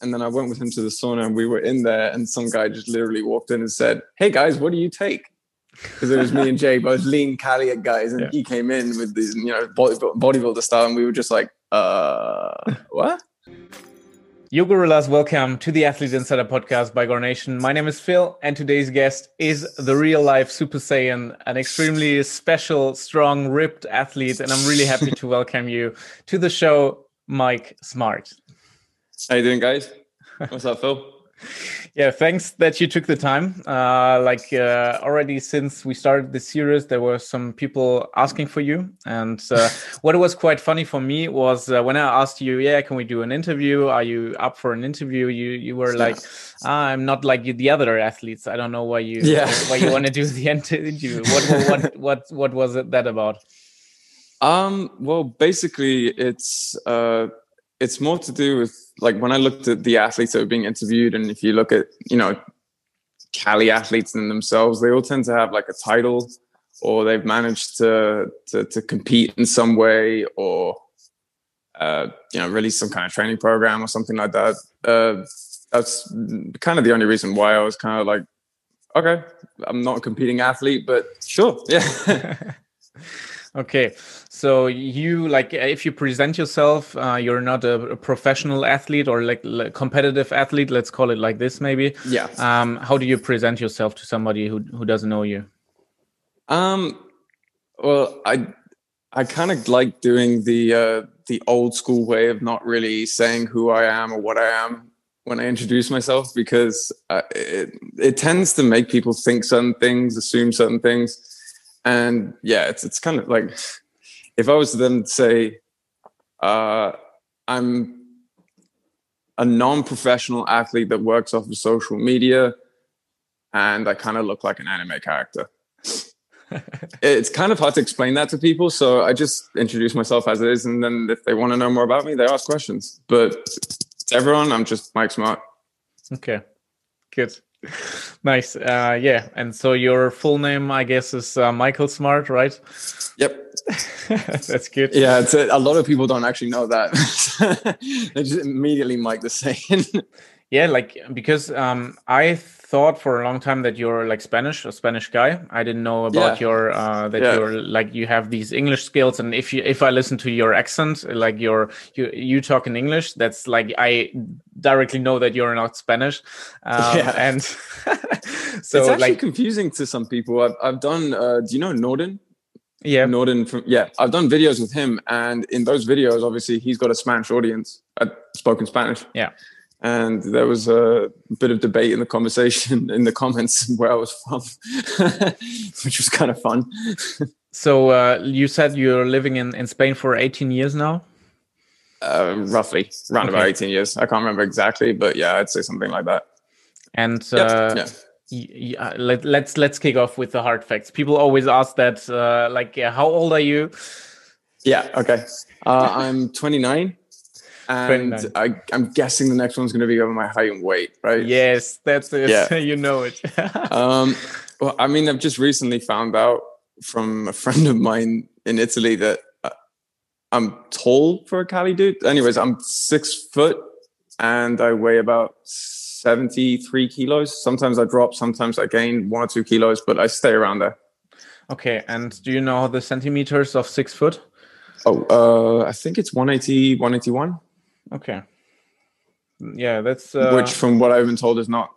and then I went with him to the sauna, and we were in there, and some guy just literally walked in and said, "Hey guys, what do you take?" Because it was me and Jay, both lean Cali guys, and Yeah. he came in with these, you know, body, bodybuilder style, and we were just like, "Uh, what?" Yo Gorillas, welcome to the Athlete Insider podcast by Gornation. My name is Phil, and today's guest is the real life Super Saiyan, an extremely special, strong, ripped athlete. And I'm really happy to welcome you to the show, Mike Smart. How you doing, guys? What's up, Phil? Yeah, thanks that you took the time. Uh, like uh, already since we started this series, there were some people asking for you, and uh, what was quite funny for me was uh, when I asked you, "Yeah, can we do an interview? Are you up for an interview?" You you were like, ah, "I'm not like the other athletes. I don't know why you Yeah. why you want to do the interview. What what what what, what was it that about?" Um, well, basically, it's uh, it's more to do with like when I looked at the athletes that were being interviewed, and if you look at you know Cali athletes in themselves, they all tend to have like a title, or they've managed to to, to compete in some way, or uh, you know release some kind of training program or something like that. Uh, that's kind of the only reason why I was kind of like, okay, I'm not a competing athlete, but sure, yeah. Okay, so you like if you present yourself, uh, you're not a, a professional athlete or like, like competitive athlete. Let's call it like this, maybe. yeah. Um, how do you present yourself to somebody who who doesn't know you? Um, well, I I kind of like doing the uh, the old school way of not really saying who I am or what I am when I introduce myself because uh, it it tends to make people think certain things, assume certain things, and yeah, it's it's kind of like if I was to then say, uh, I'm a non-professional athlete that works off of social media, and I kind of look like an anime character it's kind of hard to explain that to people. So I just introduce myself as it is. And then if they want to know more about me, they ask questions. But to everyone, I'm just Mike Smart. Okay, good, nice. Uh, yeah, and so your full name, I guess, is uh, Michael Smart, right? Yep. That's good. Yeah. It's a, a lot of people don't actually know that. they just immediately Mike the same. Yeah, like because um, I thought for a long time that you're like Spanish, a Spanish guy. I didn't know about Yeah. your uh, that Yeah. you're like you have these English skills, and if you if I listen to your accent, like your you you talk in English, that's like I directly know that you're not Spanish. Um, Yeah. and it's so actually like confusing to some people. I've, I've done, uh, do you know Norden? yeah, Norden from, yeah, I've done videos with him. And in those videos, obviously, he's got a Spanish audience. I've spoken Spanish. yeah. and there was a bit of debate in the conversation in the comments where I was from, which was kind of fun. So uh, you said you're living in in Spain for 18 years now. Uh, roughly, around about 18 years. I can't remember exactly, but yeah, I'd say something like that. And Yeah, uh, yeah. y- y- uh, let, let's let's kick off with the hard facts. People always ask that, uh, like, yeah, how old are you? Yeah, okay. Uh, I'm 29, and 29. I, I'm guessing the next one's going to be over my height and weight, right? Yes, that's it. Yeah. you know it. Um, well, I mean, I've just recently found out from a friend of mine in Italy that I'm tall for a Cali dude. Anyways, I'm six foot and I weigh about 73 kilos. Sometimes I drop, sometimes I gain one or two kilos, but I stay around there. okay, and do you know the centimeters of six foot? Oh, uh, I think it's 180, 181, Okay. Yeah, that's uh, which from what I've been told is not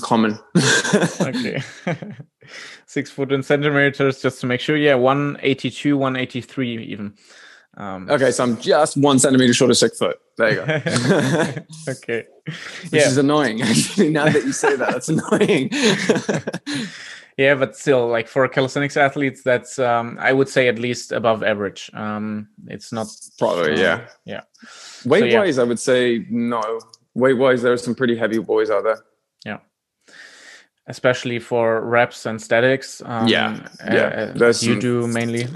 common. okay. six foot in centimeters, just to make sure. Yeah, one eighty two, one eighty three, even. Um, okay, so I'm just one centimeter short of six foot. There you go. okay. Which Yeah. is annoying, actually. Now that you say that, that's annoying. Yeah, but still, like for calisthenics athletes, that's um, I would say at least above average. Um, it's not Probably, um, yeah. yeah, Weight yeah. wise, I would say no. Weight wise, there are some pretty heavy boys out there. Yeah especially for reps and statics. Um, Yeah, uh, yeah, uh, you some- do mainly.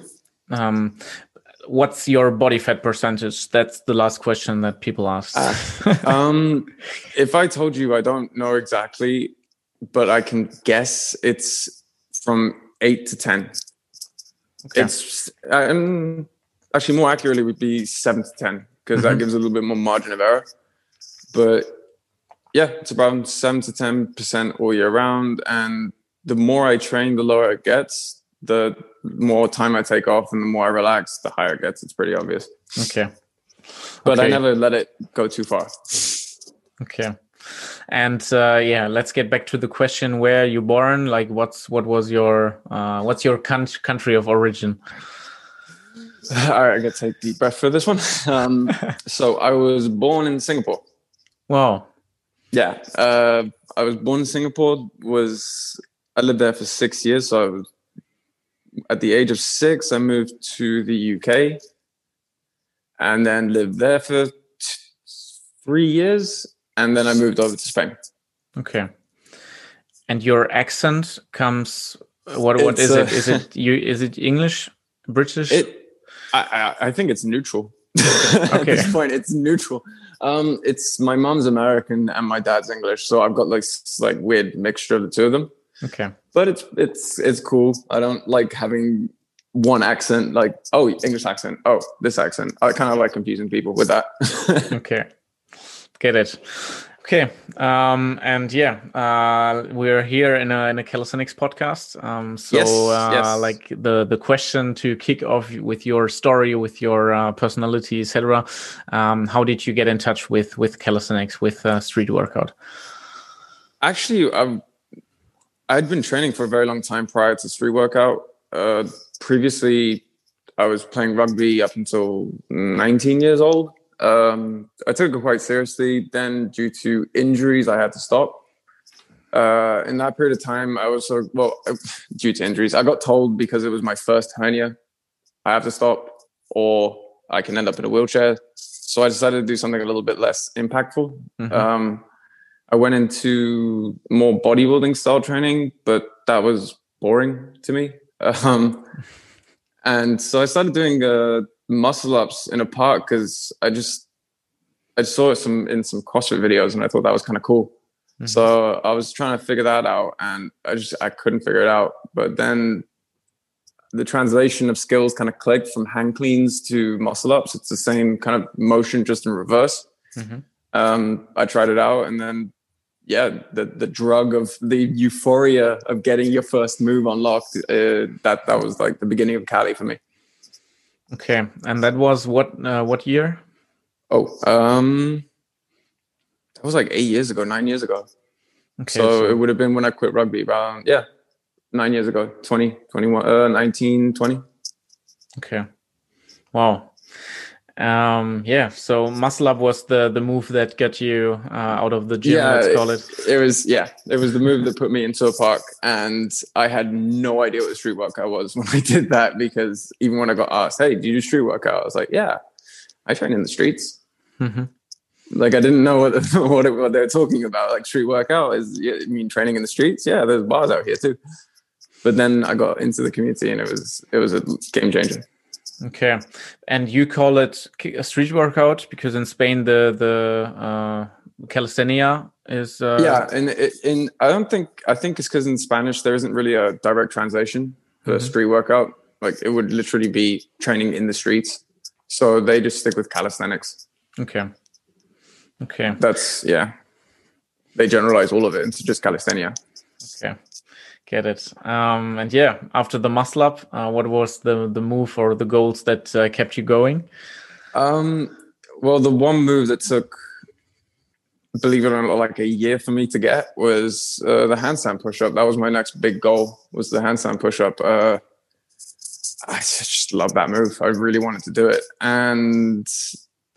Um, what's your body fat percentage? That's the last question that people ask. um, if I told you, I don't know exactly, but I can guess it's from eight to ten. Okay. It's um, actually more accurately would be seven to ten because that gives a little bit more margin of error. But yeah, it's around seven to ten percent all year round. And the more I train, the lower it gets. The more time I take off and the more I relax, the higher it gets. It's pretty obvious. Okay. But okay. I never let it go too far. Okay. And uh, yeah, let's get back to the question: Where you born? Like, what's what was your uh, what's your country of origin? All right, I got to take a deep breath for this one. Um, so I was born in Singapore. Wow. Yeah, uh, I was born in Singapore. Was I lived there for six years? So I was at the age of six. I moved to the UK, and then lived there for t- three years, and then I moved over to Spain. Okay. And your accent comes. What what is uh, it? Is it you? Is it English, British? It I, I, think it's neutral. At this point, it's neutral. Um, it's my mom's American and my dad's English, so I've got like like weird mixture of the two of them. Okay, but it's it's it's cool. I don't like having one accent. Like oh, English accent. Oh, this accent. I kind of like confusing people with that. okay, get it. Okay, um, and yeah, uh, we're here in a in a calisthenics podcast. Um, so, yes, uh, yes. like the the question to kick off with your story, with your uh, personality, etc. Um, how did you get in touch with with calisthenics, with uh, street workout? Actually, I've, I'd been training for a very long time prior to street workout. Uh, previously, I was playing rugby up until 19 years old. Um, I took it quite seriously. Then, due to injuries, I had to stop. Uh, in that period of time, I was so well due to injuries. I got told because it was my first hernia, I have to stop, or I can end up in a wheelchair. So I decided to do something a little bit less impactful. Mm-hmm. Um, I went into more bodybuilding style training, but that was boring to me. Um, and so I started doing uh, muscle ups in a park because I just I saw some in some CrossFit videos and I thought that was kind of cool. Mm-hmm. So I was trying to figure that out and I just I couldn't figure it out. But then the translation of skills kind of clicked from hand cleans to muscle ups. It's the same kind of motion, just in reverse. Mm-hmm. Um, I tried it out, and then yeah, the the drug of the euphoria of getting your first move unlocked. Uh, that that was like the beginning of Cali for me. Okay, and that was what uh, what year? Oh, um, that was like eight years ago, nine years ago. Okay, so, so, it would have been when I quit rugby, about yeah, nine years ago, 20, 21, uh, 19, 20. Okay, wow um yeah so muscle up was the the move that got you uh, out of the gym yeah, let's call it. it was yeah it was the move that put me into a park and i had no idea what street workout was when i did that because even when i got asked hey do you do street workout? I was like yeah i train in the streets. Mm-hmm. like i didn't know what what, it, what they were talking about like street workout is you mean training in the streets? Yeah there's bars out here too. But then i got into the community and it was it was a game changer Okay, and you call it a street workout because in Spain the the uh, calisthenia is uh... yeah, and in, in I don't think I think it's because in Spanish there isn't really a direct translation for mm-hmm. street workout. Like it would literally be training in the streets, so they just stick with calisthenics. Okay, okay, that's yeah. They generalize all of it into just calisthenia. Okay. Get it. Um, and yeah, after the muscle up, uh, what was the the move or the goals that uh, kept you going? Um, well, the one move that took, believe it or not, like a year for me to get was uh, the handstand push up. That was my next big goal. Was the handstand push up. Uh, I just love that move. I really wanted to do it, and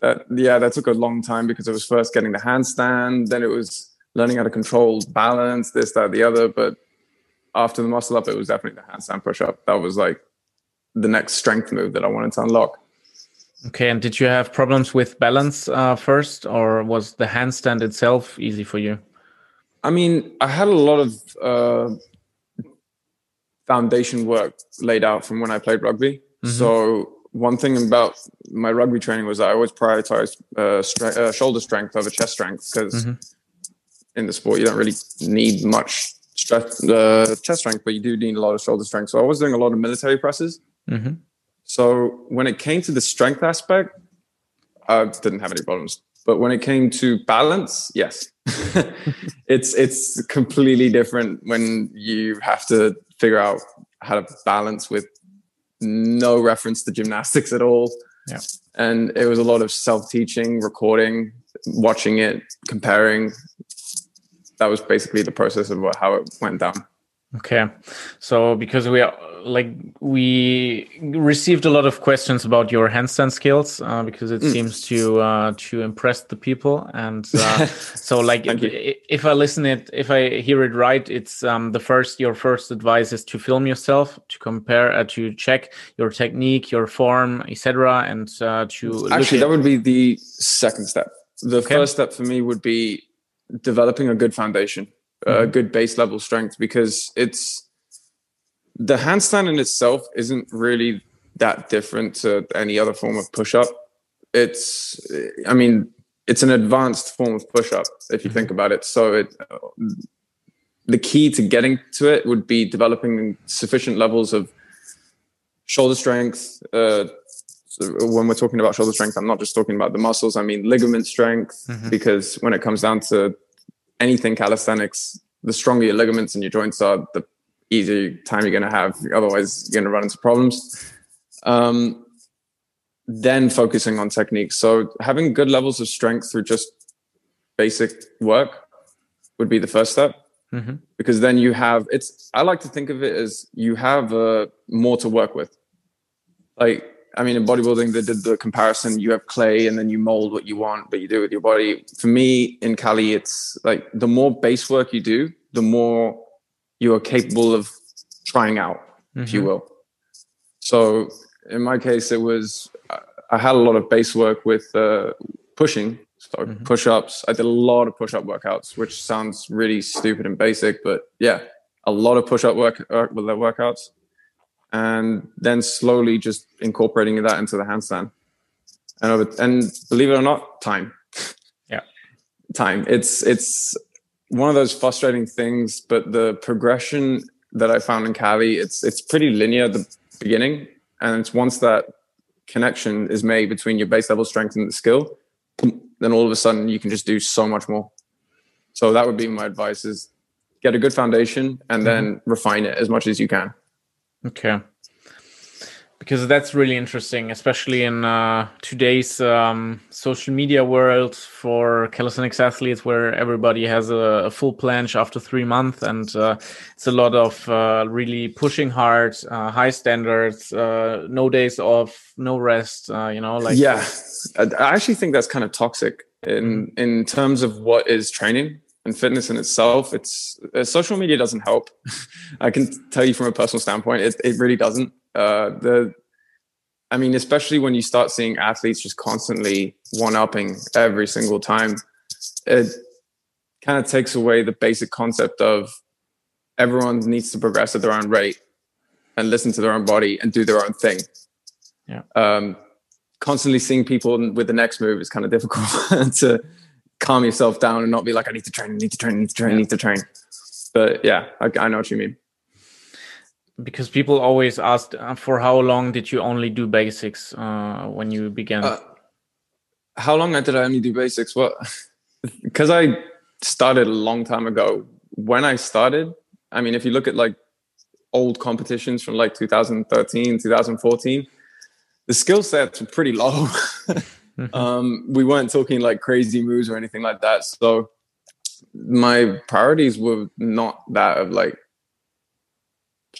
that yeah, that took a long time because it was first getting the handstand, then it was learning how to control balance, this, that, the other, but after the muscle up, it was definitely the handstand push up. That was like the next strength move that I wanted to unlock. Okay, and did you have problems with balance uh, first, or was the handstand itself easy for you? I mean, I had a lot of uh, foundation work laid out from when I played rugby. Mm-hmm. So one thing about my rugby training was that I always prioritized uh, stre- uh, shoulder strength over chest strength because mm-hmm. in the sport you don't really need much strength, uh, chest strength, but you do need a lot of shoulder strength. So I was doing a lot of military presses. Mm-hmm. So when it came to the strength aspect, I didn't have any problems. But when it came to balance, yes, it's it's completely different when you have to figure out how to balance with no reference to gymnastics at all. Yeah. And it was a lot of self-teaching, recording, watching it, comparing. That was basically the process of what, how it went down. Okay, so because we are like we received a lot of questions about your handstand skills uh, because it mm. seems to uh, to impress the people, and uh, so like if, if, I listen it, if I hear it right, it's um, the first your first advice is to film yourself, to compare, uh, to check your technique, your form, etc., and uh, to actually that would be the second step. The okay. first step for me would be developing a good foundation a mm-hmm. good base level strength because it's the handstand in itself isn't really that different to any other form of push up. It's, I mean, it's an advanced form of push up if you think mm-hmm. about it. So it, the key to getting to it would be developing sufficient levels of shoulder strength. Uh, so when we're talking about shoulder strength, I'm not just talking about the muscles. I mean ligament strength, mm-hmm. because when it comes down to anything calisthenics, the stronger your ligaments and your joints are, the easier time you're going to have. Otherwise, you're going to run into problems. Um, then focusing on technique. So having good levels of strength through just basic work would be the first step. Mm-hmm. Because then you have it's. I like to think of it as you have uh, more to work with. Like I mean, in bodybuilding, they did the comparison. You have clay, and then you mold what you want, but you do it with your body. For me, in Cali, it's like the more base work you do, the more you are capable of trying out, mm-hmm. if you mm-hmm. will. So, in my case, it was I had a lot of base work with uh, pushing, so mm-hmm. push-ups. I did a lot of push-up workouts, which sounds really stupid and basic, but yeah, a lot of push-up work uh, with the workouts and then slowly just incorporating that into the handstand. And over, and believe it or not, time. Yeah, time. It's it's one of those frustrating things, but the progression that I found in Cali, it's it's pretty linear at the beginning, and it's once that connection is made between your base level strength and the skill, then all of a sudden you can just do so much more. So that would be my advice: is get a good foundation and then mm-hmm. refine it as much as you can. Okay. Because that's really interesting, especially in uh, today's um, social media world for calisthenics athletes, where everybody has a, a full planche after three months, and uh, it's a lot of uh, really pushing hard, uh, high standards, uh, no days off, no rest. Uh, you know, like yeah, I actually think that's kind of toxic in in terms of what is training and fitness in itself, it's uh, social media doesn't help. I can tell you from a personal standpoint, it, it really doesn't. Uh, the, I mean, especially when you start seeing athletes just constantly one upping every single time, it kind of takes away the basic concept of everyone needs to progress at their own rate and listen to their own body and do their own thing. Yeah. Um, constantly seeing people with the next move is kind of difficult to calm yourself down and not be like, I need to train, I need to train, I need to train, I need to train. But yeah, I, I know what you mean. Because people always ask, uh, for how long did you only do basics uh, when you began? Uh, how long did I only do basics? Well, because I started a long time ago. When I started, I mean, if you look at like old competitions from like 2013, 2014, the skill sets were pretty low. Mm-hmm. Um, we weren't talking like crazy moves or anything like that. So my priorities were not that of like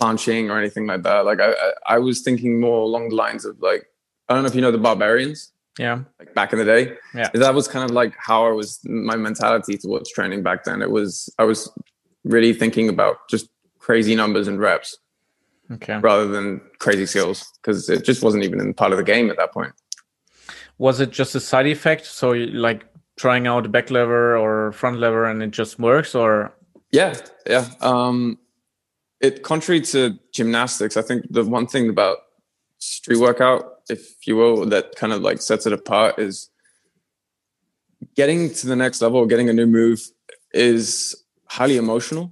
planching or anything like that. Like I, I was thinking more along the lines of like I don't know if you know the barbarians. Yeah. Like back in the day. Yeah. That was kind of like how I was my mentality towards training back then. It was I was really thinking about just crazy numbers and reps. Okay. Rather than crazy skills. Because it just wasn't even in part of the game at that point was it just a side effect? So like trying out back lever or front lever and it just works or? Yeah, yeah. Um, it contrary to gymnastics, I think the one thing about street workout, if you will, that kind of like sets it apart is getting to the next level, getting a new move is highly emotional.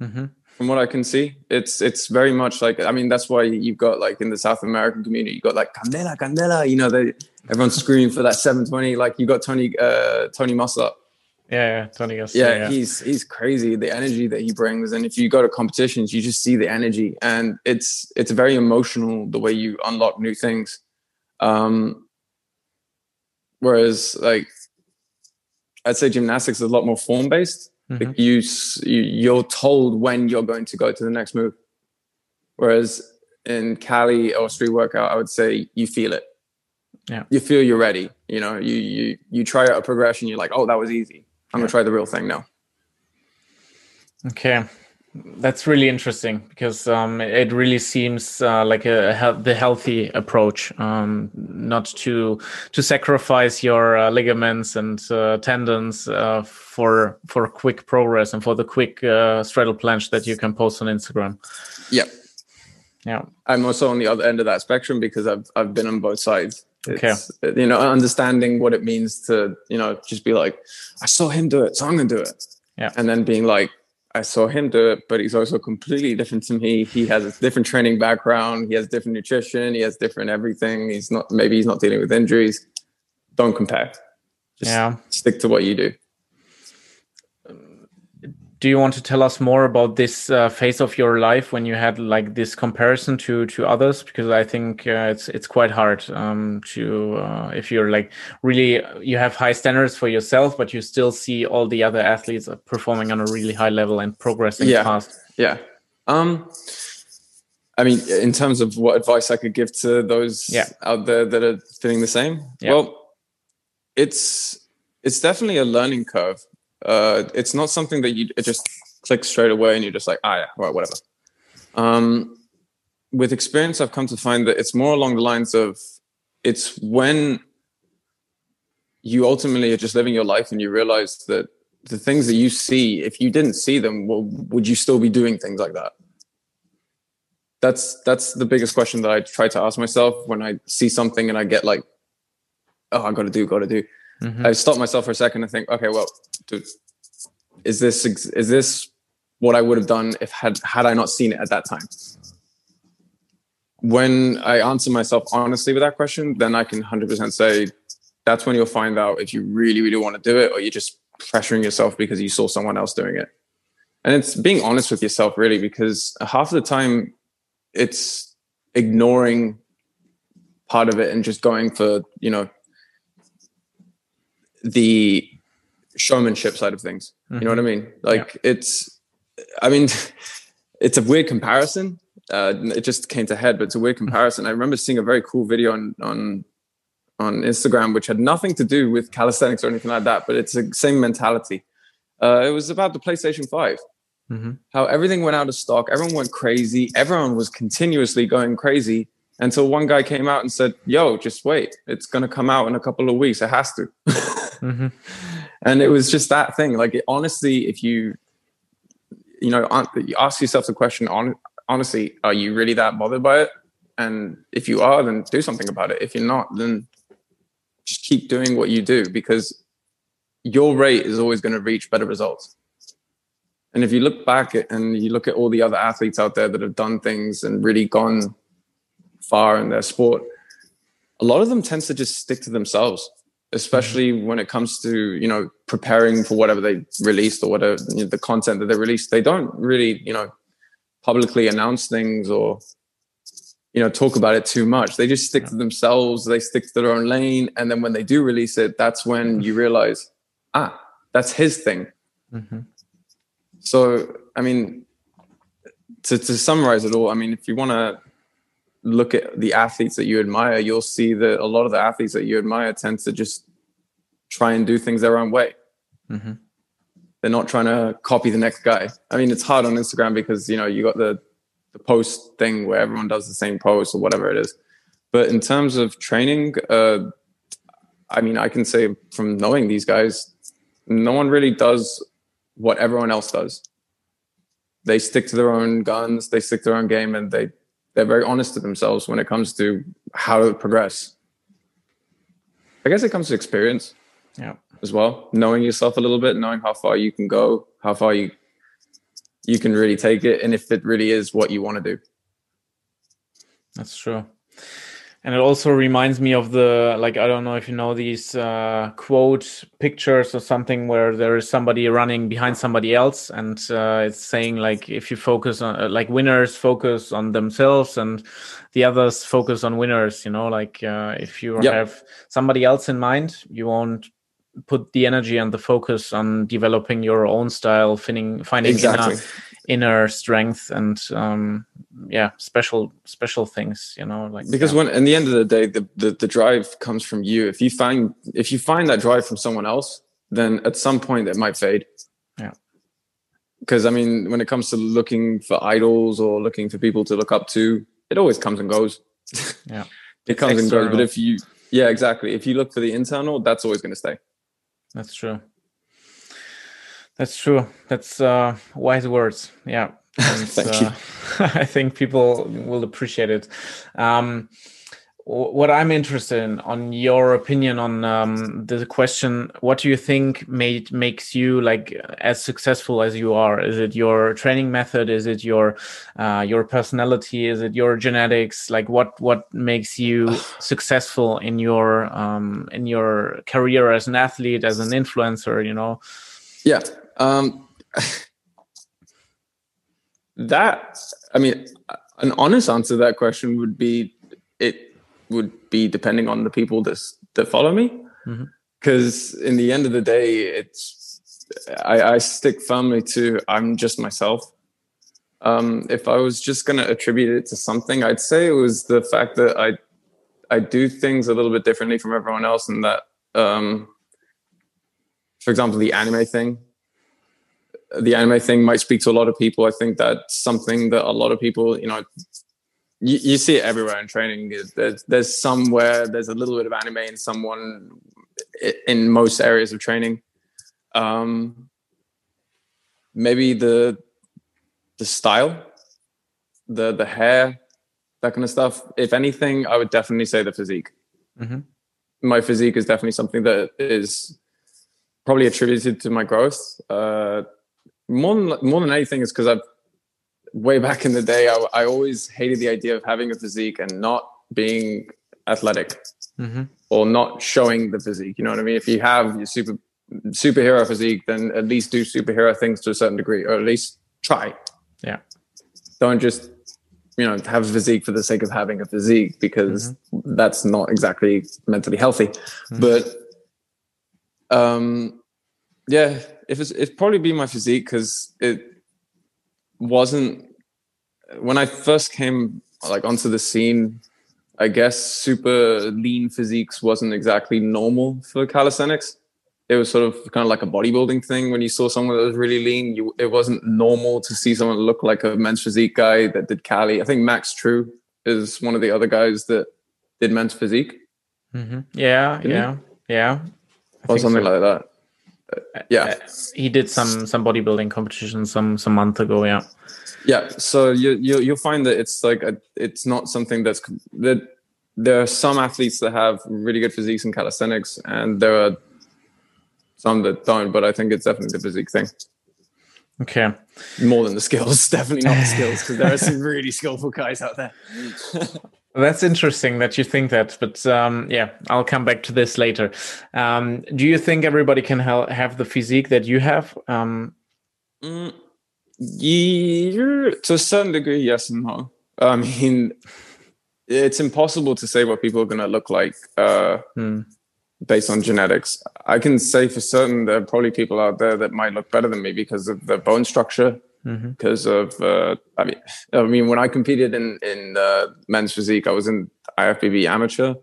Mm-hmm. from what I can see. It's it's very much like I mean that's why you've got like in the South American community you've got like Candela Candela you know they everyone's screaming for that 720 like you got Tony uh Tony Muscle yeah, yeah, Tony yeah, yeah, he's he's crazy. The energy that he brings, and if you go to competitions, you just see the energy, and it's it's very emotional the way you unlock new things. Um, whereas, like, I'd say gymnastics is a lot more form based. Mm-hmm. Like you, you you're told when you're going to go to the next move. Whereas in Cali or street workout, I would say you feel it. Yeah, you feel you're ready. You know, you you you try out a progression. You're like, oh, that was easy I'm gonna try the real thing now. Okay, that's really interesting because um, it really seems uh, like a, a, the healthy approach, um, not to to sacrifice your uh, ligaments and uh, tendons uh, for for quick progress and for the quick uh, straddle planche that you can post on Instagram. Yeah, yeah. I'm also on the other end of that spectrum because I've I've been on both sides. It's, okay. You know, understanding what it means to, you know, just be like, I saw him do it, so I'm going to do it. Yeah. And then being like, I saw him do it, but he's also completely different to me. He has a different training background. He has different nutrition. He has different everything. He's not, maybe he's not dealing with injuries. Don't compare. Just yeah. stick to what you do do you want to tell us more about this uh, phase of your life when you had like this comparison to to others because i think uh, it's it's quite hard um, to uh, if you're like really you have high standards for yourself but you still see all the other athletes performing on a really high level and progressing yeah. fast yeah um i mean in terms of what advice i could give to those yeah. out there that are feeling the same yeah. well it's it's definitely a learning curve uh, it's not something that you just click straight away and you're just like, ah, yeah, well, whatever. Um, with experience, I've come to find that it's more along the lines of it's when you ultimately are just living your life and you realize that the things that you see, if you didn't see them, well, would you still be doing things like that? That's that's the biggest question that I try to ask myself when I see something and I get like, oh, I got to do, got to do. Mm-hmm. I stop myself for a second and think, okay, well, is this is this what I would have done if had had I not seen it at that time? When I answer myself honestly with that question, then I can 100% say that's when you'll find out if you really, really want to do it or you're just pressuring yourself because you saw someone else doing it. And it's being honest with yourself, really, because half of the time it's ignoring part of it and just going for, you know, the showmanship side of things. Mm-hmm. You know what I mm-hmm. mean? Like yeah. it's, I mean, it's a weird comparison. Uh, it just came to head, but it's a weird comparison. I remember seeing a very cool video on on on Instagram, which had nothing to do with calisthenics or anything like that, but it's the same mentality. Uh, it was about the PlayStation 5. Mm-hmm. How everything went out of stock, everyone went crazy, everyone was continuously going crazy until one guy came out and said, "Yo, just wait, it's going to come out in a couple of weeks. It has to." mm-hmm. And it was just that thing. Like, it, honestly, if you, you know, you ask yourself the question, on, honestly, are you really that bothered by it? And if you are, then do something about it. If you're not, then just keep doing what you do because your rate is always going to reach better results. And if you look back at, and you look at all the other athletes out there that have done things and really gone far in their sport, a lot of them tends to just stick to themselves especially when it comes to you know preparing for whatever they released or whatever you know, the content that they released they don't really you know publicly announce things or you know talk about it too much. They just stick to themselves they stick to their own lane and then when they do release it that's when you realize ah that's his thing. Mm-hmm. so i mean to, to summarize it all i mean if you want to look at the athletes that you admire, you'll see that a lot of the athletes that you admire tend to just try and do things their own way. Mm-hmm. They're not trying to copy the next guy. I mean, it's hard on Instagram because you know you got the the post thing where everyone does the same post or whatever it is. But in terms of training, uh, I mean, I can say from knowing these guys, no one really does what everyone else does. They stick to their own guns, they stick to their own game, and they they're very honest to themselves when it comes to how to progress. I guess it comes to experience. Yeah. As well, knowing yourself a little bit, knowing how far you can go, how far you you can really take it and if it really is what you want to do. That's true and it also reminds me of the like i don't know if you know these uh, quote pictures or something where there is somebody running behind somebody else and uh, it's saying like if you focus on uh, like winners focus on themselves and the others focus on winners you know like uh, if you yep. have somebody else in mind you won't put the energy and the focus on developing your own style finding finding exactly. inner, inner strength and um, yeah special special things you know like because yeah. when in the end of the day the, the the drive comes from you. If you find if you find that drive from someone else then at some point it might fade. Yeah. Because i mean when it comes to looking for idols or looking for people to look up to it always comes and goes. Yeah. It it's comes external. and goes but if you yeah exactly. If you look for the internal that's always going to stay. That's true that's true that's uh wise words yeah and, Thank uh, you. I think people will appreciate it. Um, what I'm interested in, on your opinion on um, the question, what do you think made makes you like as successful as you are? Is it your training method? Is it your uh, your personality? Is it your genetics? Like what what makes you successful in your um, in your career as an athlete, as an influencer? You know. Yeah. Um, that I mean, an honest answer to that question would be it would be depending on the people that that follow me, because mm-hmm. in the end of the day, it's I, I stick firmly to I'm just myself. Um, if I was just going to attribute it to something, I'd say it was the fact that I I do things a little bit differently from everyone else, and that, um, for example, the anime thing the anime thing might speak to a lot of people. I think that's something that a lot of people, you know, you, you see it everywhere in training. There's, there's somewhere there's a little bit of anime in someone in most areas of training. Um, maybe the the style, the the hair, that kind of stuff. If anything, I would definitely say the physique. Mm-hmm. My physique is definitely something that is probably attributed to my growth. Uh, more than more than anything is because I've way back in the day I, I, always hated the idea of having a physique and not being athletic mm-hmm. or not showing the physique. You know what I mean? If you have your super superhero physique, then at least do superhero things to a certain degree, or at least try. Yeah. Don't just you know have a physique for the sake of having a physique because mm-hmm. that's not exactly mentally healthy. Mm-hmm. But um yeah, if it's it'd probably be my physique because it wasn't when I first came like onto the scene. I guess super lean physiques wasn't exactly normal for calisthenics. It was sort of kind of like a bodybuilding thing. When you saw someone that was really lean, you, it wasn't normal to see someone look like a men's physique guy that did Cali. I think Max True is one of the other guys that did men's physique. Mm-hmm. Yeah, Didn't yeah, he? yeah. I or something so. like that yeah. Uh, he did some some bodybuilding competition some some month ago yeah. Yeah so you, you you'll find that it's like a, it's not something that's that there are some athletes that have really good physiques in calisthenics and there are some that don't but i think it's definitely the physique thing. Okay. More than the skills definitely not the skills because there are some really skillful guys out there That's interesting that you think that, but um, yeah, I'll come back to this later. Um, do you think everybody can ha- have the physique that you have? Um, mm, yeah, to a certain degree, yes and no. I mean, it's impossible to say what people are going to look like uh, hmm. based on genetics. I can say for certain there are probably people out there that might look better than me because of their bone structure. Because mm-hmm. of uh, I mean I mean when I competed in in uh, men's physique I was in IFBB amateur.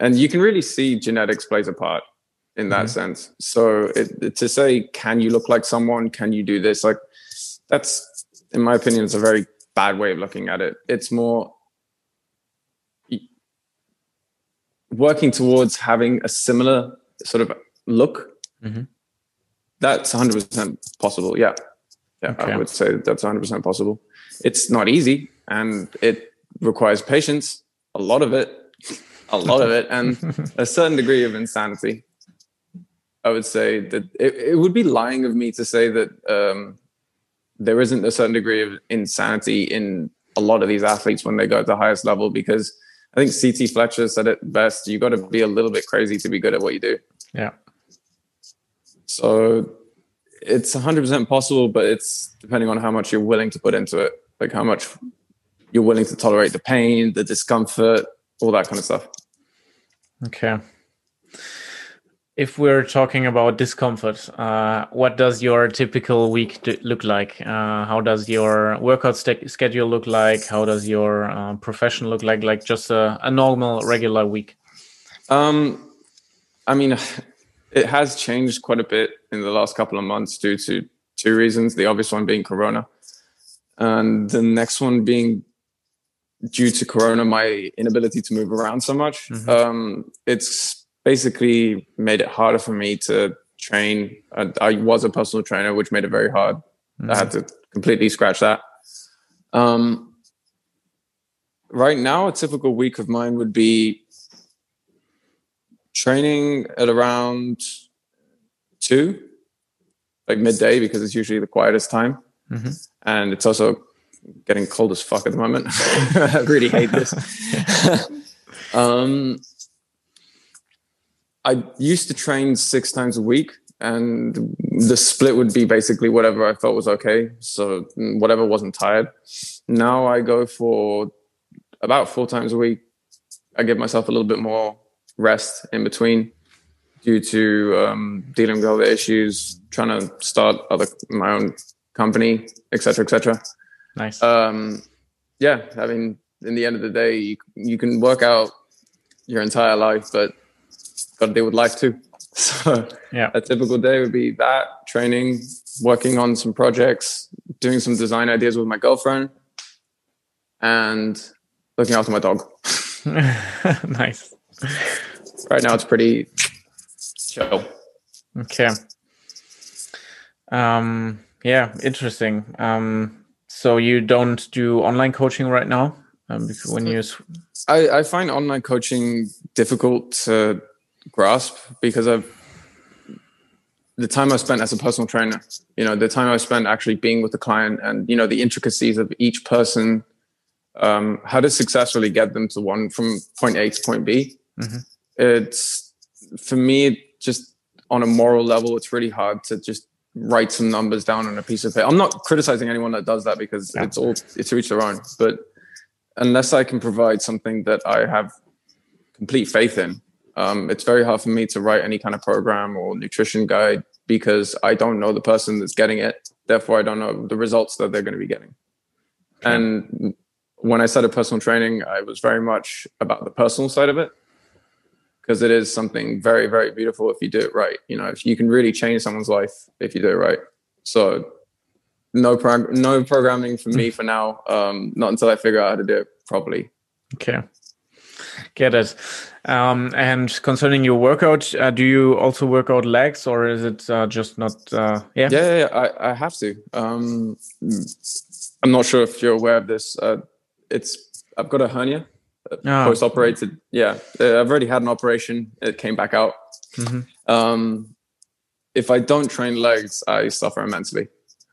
And you can really see genetics plays a part in that mm-hmm. sense. So it, to say can you look like someone? Can you do this? Like that's in my opinion it's a very bad way of looking at it. It's more working towards having a similar sort of look. Mm-hmm. that's 100% possible yeah yeah, okay. I would say that's 100% possible. It's not easy and it requires patience, a lot of it, a lot of it, and a certain degree of insanity. I would say that it, it would be lying of me to say that um, there isn't a certain degree of insanity in a lot of these athletes when they go at the highest level because I think CT Fletcher said it best. You got to be a little bit crazy to be good at what you do. Yeah. So it's 100% possible, but it's depending on how much you're willing to put into it, like how much you're willing to tolerate the pain, the discomfort, all that kind of stuff. Okay. If we're talking about discomfort, uh, what does your typical week look like? Uh, how does your workout schedule look like? How does your uh, profession look like? Like just a, a normal, regular week? Um, I mean, it has changed quite a bit in the last couple of months due to two reasons. The obvious one being Corona, and the next one being due to Corona, my inability to move around so much. Mm-hmm. Um, it's basically made it harder for me to train. I, I, was a personal trainer, which made it very hard. Mm-hmm. I had to completely scratch that. Um, right now, a typical week of mine would be training at around two, like midday, because it's usually the quietest time. Mm-hmm. And it's also getting cold as fuck at the moment. I really hate this. um, I used to train six times a week, and the split would be basically whatever I felt was okay. So whatever wasn't tired. Now I go for about four times a week. I give myself a little bit more rest in between due to um, dealing with other issues, trying to start other my own company, etc., etc. Nice. Um, yeah, I mean, in the end of the day, you you can work out your entire life, but got to deal with life too. So yeah, a typical day would be that training, working on some projects, doing some design ideas with my girlfriend, and looking after my dog. nice. Right now, it's pretty chill. Okay. Um. Yeah. Interesting. Um. So you don't do online coaching right now? Um, when you, I, I find online coaching difficult to grasp because of the time I spent as a personal trainer, you know, the time I spent actually being with the client and, you know, the intricacies of each person, um, how to successfully get them to one from point A to point B. Mm-hmm. It's for me, just on a moral level, it's really hard to just write some numbers down on a piece of paper. I'm not criticizing anyone that does that because it's all it's each their own. But unless I can provide something that I have complete faith in, um, it's very hard for me to write any kind of program or nutrition guide because I don't know the person that's getting it. Therefore, I don't know the results that they're going to be getting. And when I started personal training, I was very much about the personal side of it because it is something very, very beautiful if you do it right. You know, if you can really change someone's life if you do it right. So, no prog- no programming for me for now. Um, not until I figure out how to do it properly. Okay, get it. Um, and concerning your workout, uh, do you also work out legs, or is it uh, just not? Uh, yeah? yeah, yeah, yeah, I, I have to. Um, I'm not sure if you're aware of this. Uh, it's I've got a hernia, oh. post-operated. Yeah, uh, I've already had an operation. It came back out. Mm-hmm. Um, if I don't train legs, I suffer immensely.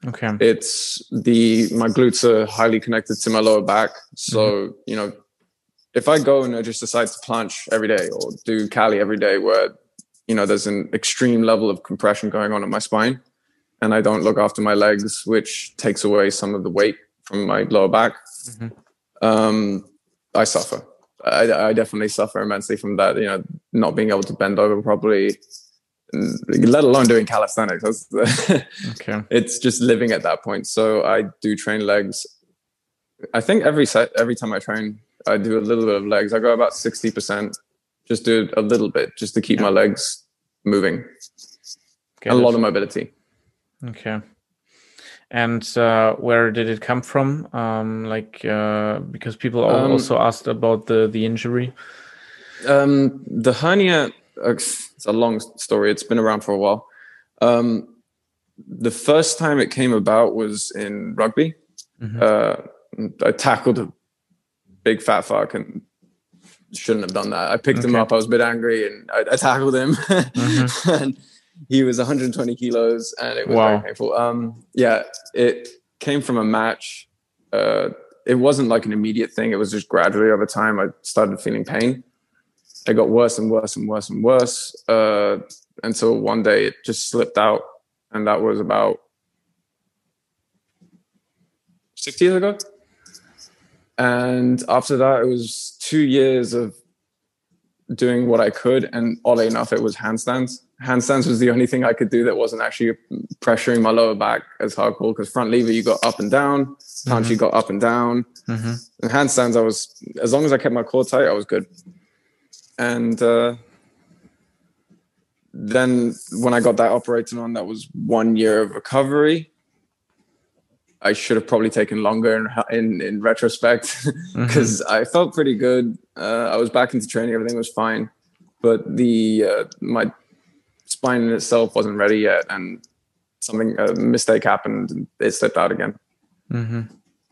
Okay. It's the my glutes are highly connected to my lower back, so mm-hmm. you know if I go and I just decide to planche every day or do cali every day where, you know, there's an extreme level of compression going on in my spine and I don't look after my legs, which takes away some of the weight from my lower back, mm-hmm. um, I suffer. I, I, definitely suffer immensely from that, you know, not being able to bend over properly, mm, let alone doing calisthenics. okay. It's just living at that point. So I do train legs. I think every set, every time I train, I do a little bit of legs. I go about 60%, just do a little bit just to keep my legs moving. Okay, a lot of mobility. Okay. And uh, where did it come from? Um, like, uh, because people um, also asked about the, the injury. Um, the hernia, uh, it's a long story. It's been around for a while. Um, the first time it came about was in rugby. Mm-hmm. Uh, I tackled a big fat fuck and shouldn't have done that. I picked okay. him up. I was a bit angry and I, I tackled him. Mm-hmm. and he was 120 kilos and it was wow. very painful. Um, yeah, it came from a match. Uh, it wasn't like an immediate thing. It was just gradually over time. I started feeling pain. It got worse and worse and worse and worse uh, until one day it just slipped out, and that was about six years ago. And after that, it was two years of doing what I could. And oddly enough, it was handstands. Handstands was the only thing I could do that wasn't actually pressuring my lower back as hardcore because front lever, you got up and down, punch, mm-hmm. you got up and down. Mm-hmm. And handstands, I was, as long as I kept my core tight, I was good. And uh, then when I got that operated on, that was one year of recovery. I should have probably taken longer in in, in retrospect because mm-hmm. I felt pretty good. Uh, I was back into training, everything was fine, but the uh, my spine in itself wasn't ready yet, and something a mistake happened, and it slipped out again. Mm-hmm.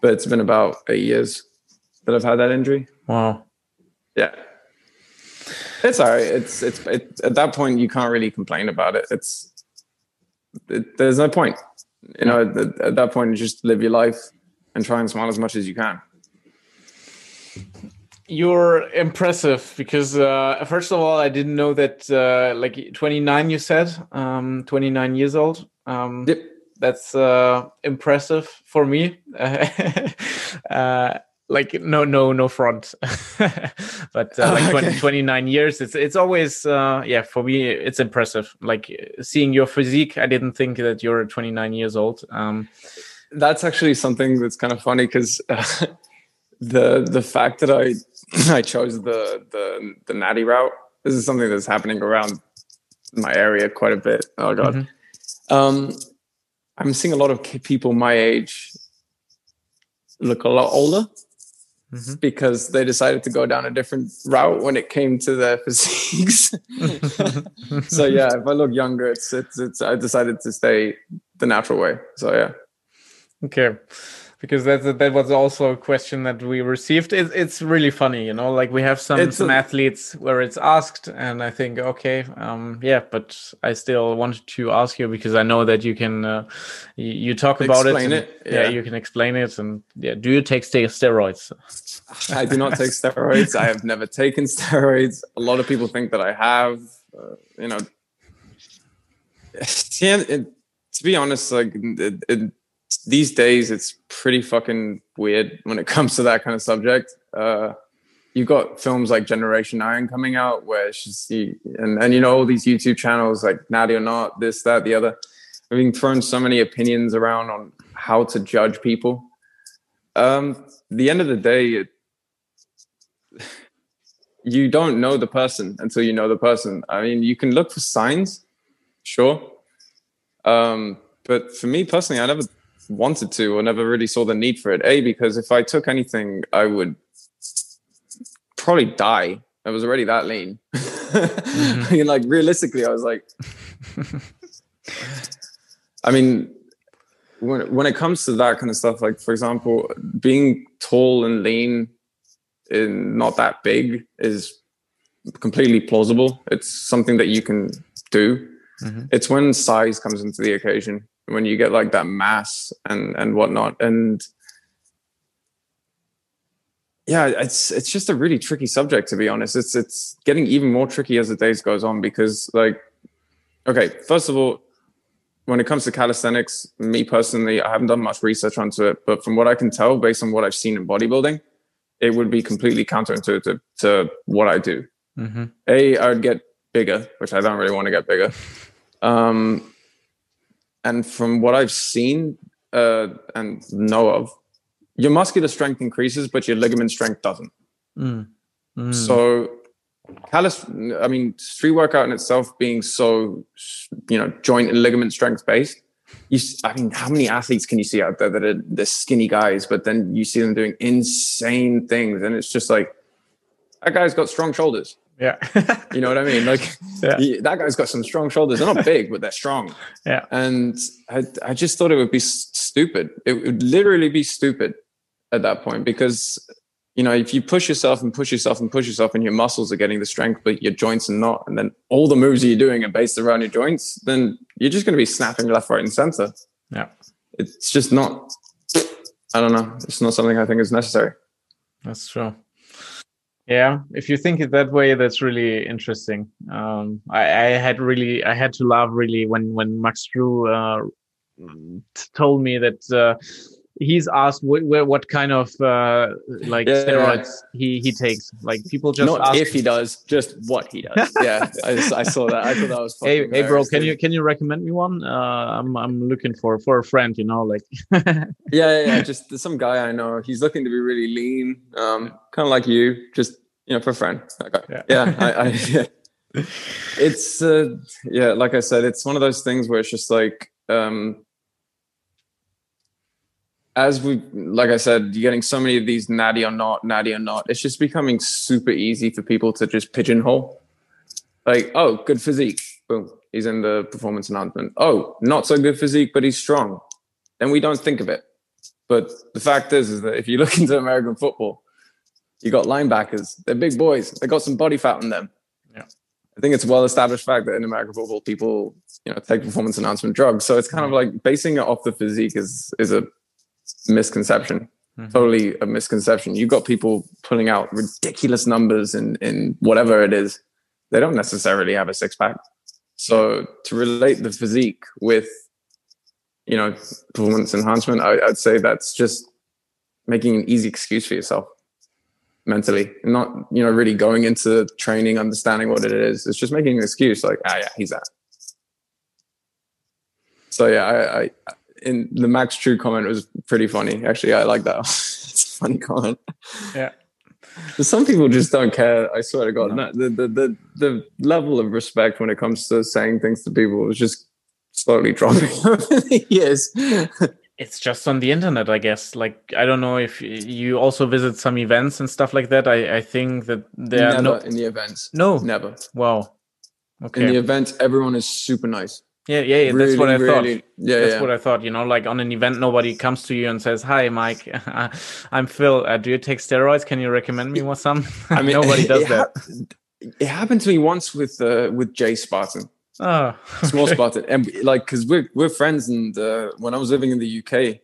But it's been about eight years that I've had that injury. Wow. Yeah. It's all right. It's it's it, at that point you can't really complain about it. It's it, there's no point you know, at, at that point, just live your life and try and smile as much as you can. You're impressive because uh, first of all, I didn't know that uh, like 29. You said um, 29 years old. Um, yep. That's uh, impressive for me. uh, like no no no front but uh, like 20, 29 years it's it's always uh yeah for me it's impressive like seeing your physique i didn't think that you're 29 years old um that's actually something that's kind of funny because uh, the the fact that i i chose the the the natty route this is something that's happening around my area quite a bit oh god mm-hmm. um i'm seeing a lot of people my age look a lot older mm-hmm. because they decided to go down a different route when it came to their physiques. so yeah, if I look younger, it's, it's it's I decided to stay the natural way. So yeah. Okay because that that was also a question that we received. It, it's really funny, you know. Like we have some it's some a, athletes where it's asked, and I think, okay, um, yeah, but I still wanted to ask you because I know that you can, uh, you, you, talk about it, and, it yeah. yeah. you can explain it, and yeah, do you take steroids? I do not take steroids. I have never taken steroids. A lot of people think that I have. Uh, you know, to be honest, like it, it these days it's pretty fucking weird when it comes to that kind of subject. Uh, you've got films like Generation Iron coming out where she's and and you know all these YouTube channels like Natty or Not, this, that, the other. I've been thrown so many opinions around on how to judge people. Um, the end of the day, it, you don't know the person until you know the person. I mean, you can look for signs, sure. Um, but for me personally, I never wanted to or never really saw the need for it. A, because if I took anything, I would probably die. I was already that lean. mm-hmm. I mean, like realistically, I was like, I mean, when when it comes to that kind of stuff, like for example, being tall and lean and not that big is completely plausible. It's something that you can do. Mm-hmm. It's when size comes into the occasion when you get like that mass and and whatnot. And yeah it's it's just a really tricky subject to be honest. It's it's getting even more tricky as the days goes on because like okay first of all when it comes to calisthenics me personally i haven't done much research onto it but from what i can tell based on what i've seen in bodybuilding it would be completely counterintuitive to what i do. Mm-hmm. a i would get bigger which i don't really want to get bigger. Um and from what I've seen uh, and know of, your muscular strength increases, but your ligament strength doesn't. Mm. Mm. So, callus, I mean, street workout in itself being so, you know, joint and ligament strength based. You, I mean, how many athletes can you see out there that are the skinny guys, but then you see them doing insane things, and it's just like that guy's got strong shoulders. Yeah. you know what I mean? Like yeah. he, that guy's got some strong shoulders. They're not big, but they're strong. Yeah. And I, I just thought it would be stupid. It would literally be stupid at that point because, you know, if you push yourself and push yourself and push yourself and your muscles are getting the strength, but your joints are not, and then all the moves you're doing are based around your joints, then you're just going to be snapping left, right, and center. Yeah. It's just not I don't know. It's not something I think is necessary. That's true. Yeah, if you think it that way, that's really interesting. Um, I, I, had really, I had to laugh really when when Max Drew uh, told me that uh, he's asked what, what kind of uh, like yeah, steroids yeah. he he takes. Like people just not ask, if he does, just what he does. yeah, I, I, saw that. I thought that was. Hey, hey, bro, can you can you recommend me one? Uh, I'm I'm looking for for a friend. You know, like. yeah, yeah, yeah, just some guy I know. He's looking to be really lean, um, kind of like you. Just you know, for a friend. Okay. Yeah, yeah, I, I yeah. It's uh, yeah, like I said, it's one of those things where it's just like um as we like i said you're getting so many of these natty or not natty or not it's just becoming super easy for people to just pigeonhole. Like oh good physique. Boom he's in the performance enhancement. Oh not so good physique but he's strong. Then we don't think of it. But the fact is is that if you look into american football you got linebackers. They're big boys. They got some body fat on them. Yeah. I think it's a well established fact that in american football people you know take performance enhancement drugs. So it's kind of mm. like basing it off the physique is is a misconception. Mm-hmm. Totally a misconception. You've got people pulling out ridiculous numbers in, in whatever it is. They don't necessarily have a six pack. So to relate the physique with, you know, performance enhancement, I, I'd say that's just making an easy excuse for yourself mentally not you know really going into training understanding what it is it's just making an excuse like ah yeah he's that so yeah I, I in the Max True comment was pretty funny. Actually, I like that. it's a funny comment. Yeah. But some people just don't care. I swear to God, no. the, the the the level of respect when it comes to saying things to people is just slowly dropping over the years. it's just on the internet, I guess. Like I don't know if you also visit some events and stuff like that. I I think that there never no in the events. No, never. Wow. Okay. In the event, everyone is super nice. Yeah, yeah, yeah really, that's what I really, thought. Yeah, that's yeah. what I thought. You know, like on an event, nobody comes to you and says, "Hi, Mike, I'm Phil. Uh, do you take steroids? Can you recommend me with some?" I mean, nobody does it that. Ha- it happened to me once with uh, with Jay Spartan. Oh, okay. small Spartan, and like because we're we're friends, and uh, when I was living in the UK,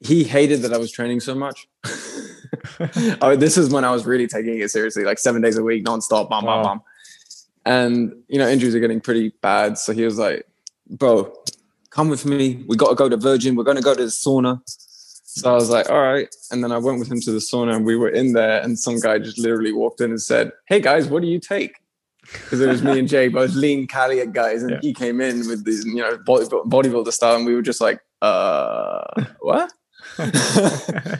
he hated that I was training so much. oh, this is when I was really taking it seriously, like seven days a week, nonstop, bam, wow. bam, bam and you know injuries are getting pretty bad. So he was like, "Bro, come with me. We got to go to Virgin. We're going to go to the sauna." So I was like, "All right." And then I went with him to the sauna, and we were in there, and some guy just literally walked in and said, "Hey guys, what do you take?" Because it was me and Jay, both lean Caliat guys, and yeah. he came in with these, you know, body, bodybuilder style, and we were just like, "Uh, what?"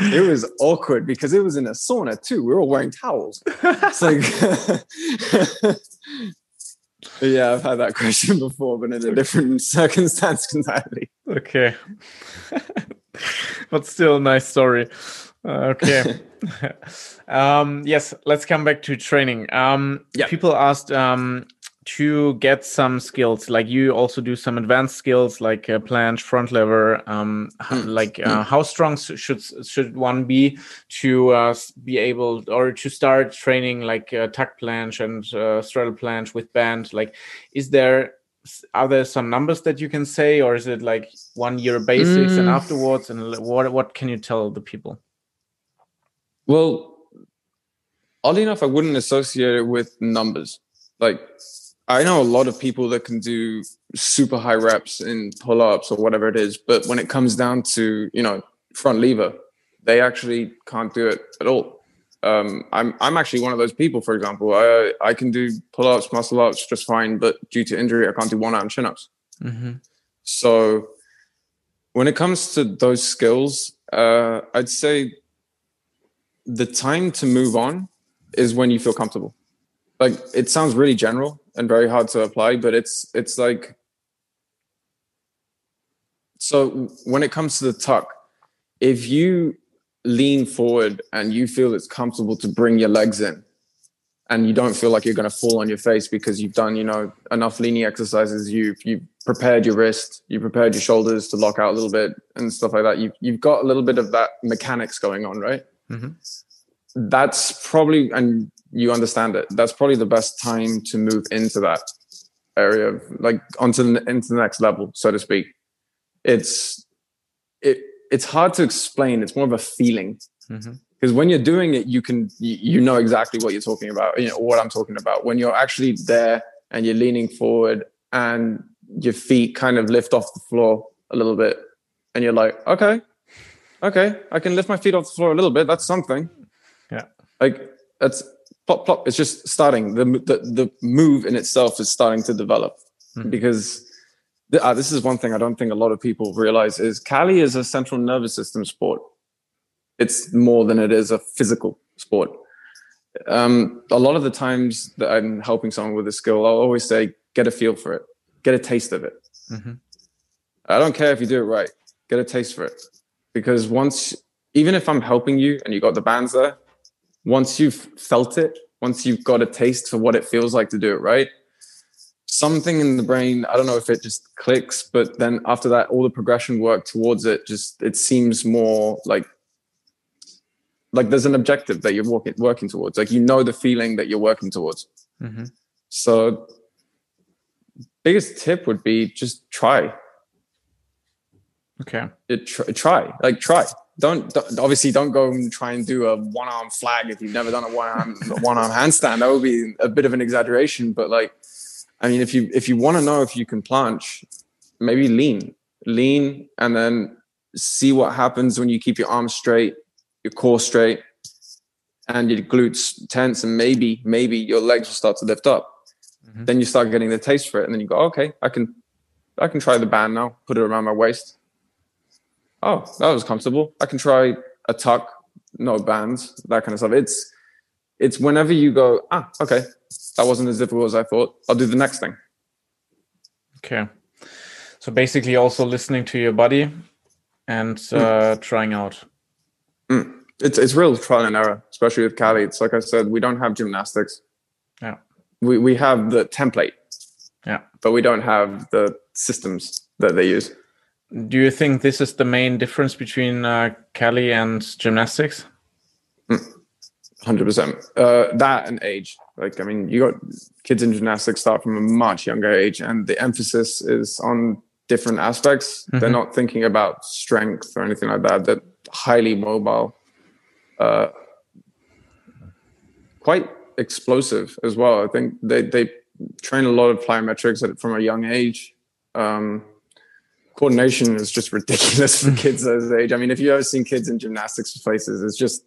it was awkward because it was in a sauna too. We were all wearing towels. It's like, yeah, I've had that question before, but in a different circumstance entirely. Okay, but still, a nice story. Uh, okay. um, yes, let's come back to training. Um, yeah. People asked, um, to get some skills like you also do some advanced skills like uh, planche front lever um mm. like uh, mm. how strong should should one be to uh, be able or to start training like uh, tuck planche and uh, straddle planche with band like is there are there some numbers that you can say or is it like one year basics mm. and afterwards and what what can you tell the people well oddly enough i wouldn't associate it with numbers like I know a lot of people that can do super high reps in pull ups or whatever it is, but when it comes down to you know front lever, they actually can't do it at all. Um, I'm I'm actually one of those people. For example, I I can do pull ups, muscle ups just fine, but due to injury, I can't do one arm chin ups. Mm-hmm. So when it comes to those skills, uh, I'd say the time to move on is when you feel comfortable. Like it sounds really general, and very hard to apply but it's it's like so when it comes to the tuck if you lean forward and you feel it's comfortable to bring your legs in and you don't feel like you're going to fall on your face because you've done you know enough leaning exercises you've you've prepared your wrist you prepared your shoulders to lock out a little bit and stuff like that you've, you've got a little bit of that mechanics going on right mm-hmm. that's probably and you understand it, that's probably the best time to move into that area, like onto the, into the next level, so to speak. It's it it's hard to explain. It's more of a feeling. Mm-hmm. Because when you're doing it, you can you, you know exactly what you're talking about. You know what I'm talking about. When you're actually there and you're leaning forward and your feet kind of lift off the floor a little bit, and you're like, okay, okay, I can lift my feet off the floor a little bit. That's something. Yeah. Like that's plop plop. It's just starting. The the the move in itself is starting to develop Mhm. because th- uh, this is one thing I don't think a lot of people realize is Cali is a central nervous system sport. It's more than it is a physical sport. Um, a lot of the times that I'm helping someone with a skill, I'll always say, get a feel for it, get a taste of it. Mhm. I don't care if you do it right, get a taste for it. Because once, even if I'm helping you and you got the bands there, once you've felt it, once you've got a taste for what it feels like to do it right, something in the brain, I don't know if it just clicks, but then after that, all the progression work towards it just, it seems more like, like there's an objective that you're working, working towards. Like, you know, the feeling that you're working towards. Mhm. So biggest tip would be just try Okay. it try, try like try don't, don't obviously don't go and try and do a one arm flag if you've never done a one arm one arm handstand. That would be a bit of an exaggeration but like i mean if you if you want to know if you can planche maybe lean lean and then see what happens when you keep your arms straight your core straight and your glutes tense and maybe maybe your legs will start to lift up. Mhm. then you start getting the taste for it and then you go okay i can i can try the band now put it around my waist oh that was comfortable. I can try a tuck no bands that kind of stuff. It's it's whenever you go ah okay that wasn't as difficult as i thought i'll do the next thing. Okay. So basically, also listening to your body and uh, trying out. it's it's real trial and error especially with cali it's like i said we don't have gymnastics. Yeah. we we have the template. Yeah. but we don't have the systems that they use Do you think this is the main difference between uh, Cali and gymnastics? Hundred percent. Uh, that and age. Like, I mean, you got kids in gymnastics start from a much younger age, and the emphasis is on different aspects. They're Mhm. not thinking about strength or anything like that. They're highly mobile, uh, quite explosive as well. I think they they train a lot of plyometrics from a young age. Um, coordination is just ridiculous for kids those age. I mean, if you've ever seen kids in gymnastics places, it's just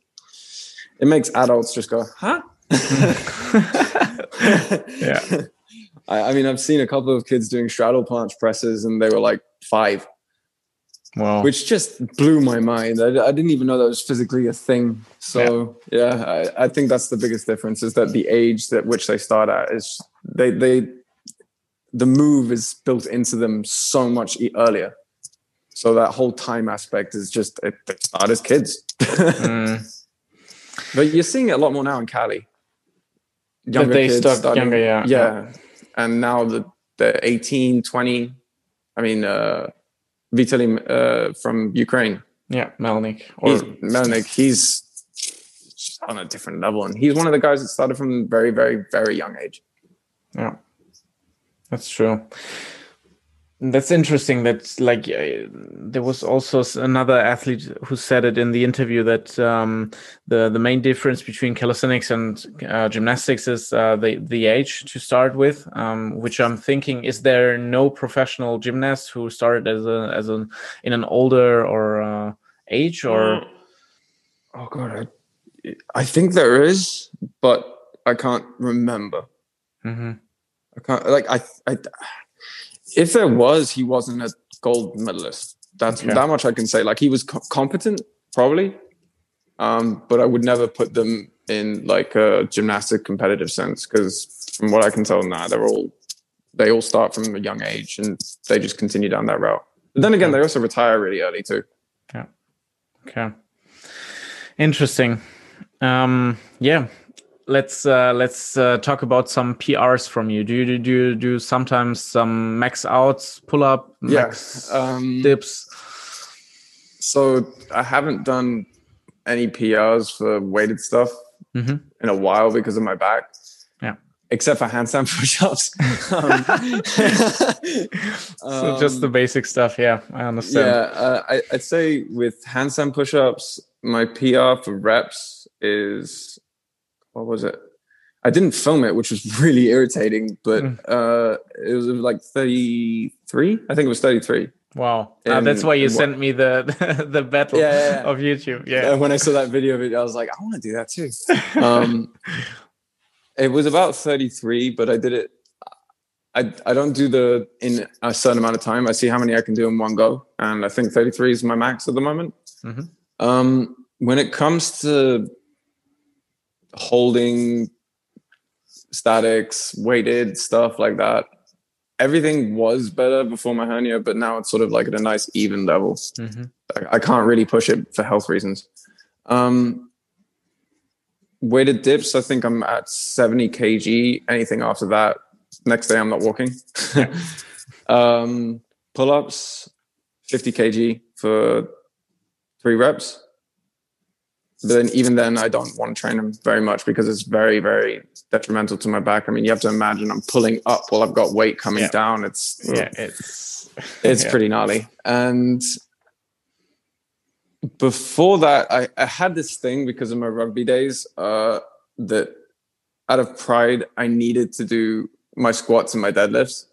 it makes adults just go, huh? Yeah. I, I mean, I've seen a couple of kids doing straddle planche presses and they were like five, Wow. which just blew my mind. I, I didn't even know that was physically a thing. So yeah, I, I think that's the biggest difference is that the age at which they start at is they, they, the move is built into them so much earlier. So that whole time aspect is just, it, they start as kids. Mm, But you're seeing it a lot more now in Cali. That they start younger, yeah. yeah. And now the the 18, 20, I mean, uh, Vitaly uh, from Ukraine, yeah, Melnik. Or he's, Melnik, he's on a different level. And he's one of the guys that started from a very, very, very young age. Yeah, that's true. That's interesting. That like uh, there was also another athlete who said it in the interview that um, the the main difference between calisthenics and uh, gymnastics is uh, the the age to start with. Um, which I'm thinking is there no professional gymnast who started as a as an in an older or uh, age or Oh, God. I, I think there is, but I can't remember. Mhm. I can't like I, I if there was, he wasn't a gold medalist. That's Okay. that much I can say. Like he was co- competent, probably, um, but I would never put them in like a gymnastic competitive sense because from what I can tell now, they're all they all start from a young age and they just continue down that route. But then again, they also retire really early too. Yeah. Okay. Interesting. Um, yeah. Let's uh, let's uh, talk about some PRs from you. Do you do you do sometimes some max outs, pull up, max Um, dips? so I haven't done any PRs for weighted stuff Mhm. in a while because of my back. Yeah. except for handstand push-ups. um, so just the basic stuff. Yeah, I understand. Yeah, uh, I, I'd say with handstand push-ups, my PR for reps is what was it? I didn't film it, which was really irritating, but mm. uh, it was like 33. I think it was 33. Wow, uh, that's why you sent me the the battle yeah, yeah, yeah. of YouTube. Yeah, and when I saw that video of it, I was like, I want to do that too. Um, it was about 33, but I did it. I, I don't do the in a certain amount of time. I see how many I can do in one go, and I think 33 is my max at the moment. Mm-hmm. Um, when it comes to holding statics, weighted stuff like that, everything was better before my hernia, but now it's sort of like at a nice even level. Mm-hmm. I, I, can't really push it for health reasons. Um, weighted dips, I think I'm at 70 kg. Anything after that, next day I'm not walking. um, pull ups, 50 kg for three reps. But then, even then, I don't want to train them very much because it's very, very detrimental to my back. I mean, you have to imagine I'm pulling up while I've got weight coming yeah. down. It's yeah, it's it's yeah. pretty gnarly. And before that, I, I had this thing because of my rugby days uh, that out of pride, I needed to do my squats and my deadlifts,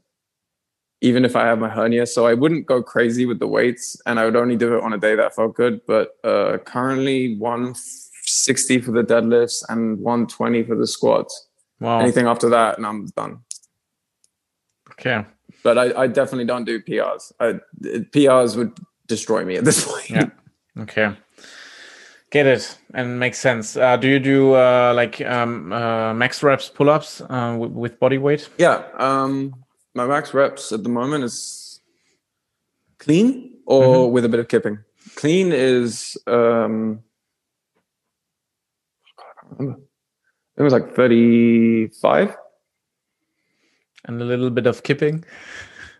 even if I have my hernia. So I wouldn't go crazy with the weights and I would only do it on a day that felt good. But uh, currently, 160 for the deadlifts and 120 for the squats. Wow. Anything after that, and I'm done. Okay. But I, I definitely don't do PRs. I, PRs would destroy me at this point. Yeah. Okay. Get it and makes sense. Uh, do you do uh, like um, uh, max reps pull ups uh, with, with body weight? Yeah. Um, my max reps at the moment is clean or mm-hmm. with a bit of kipping. Clean is um, it was like 35 and a little bit of kipping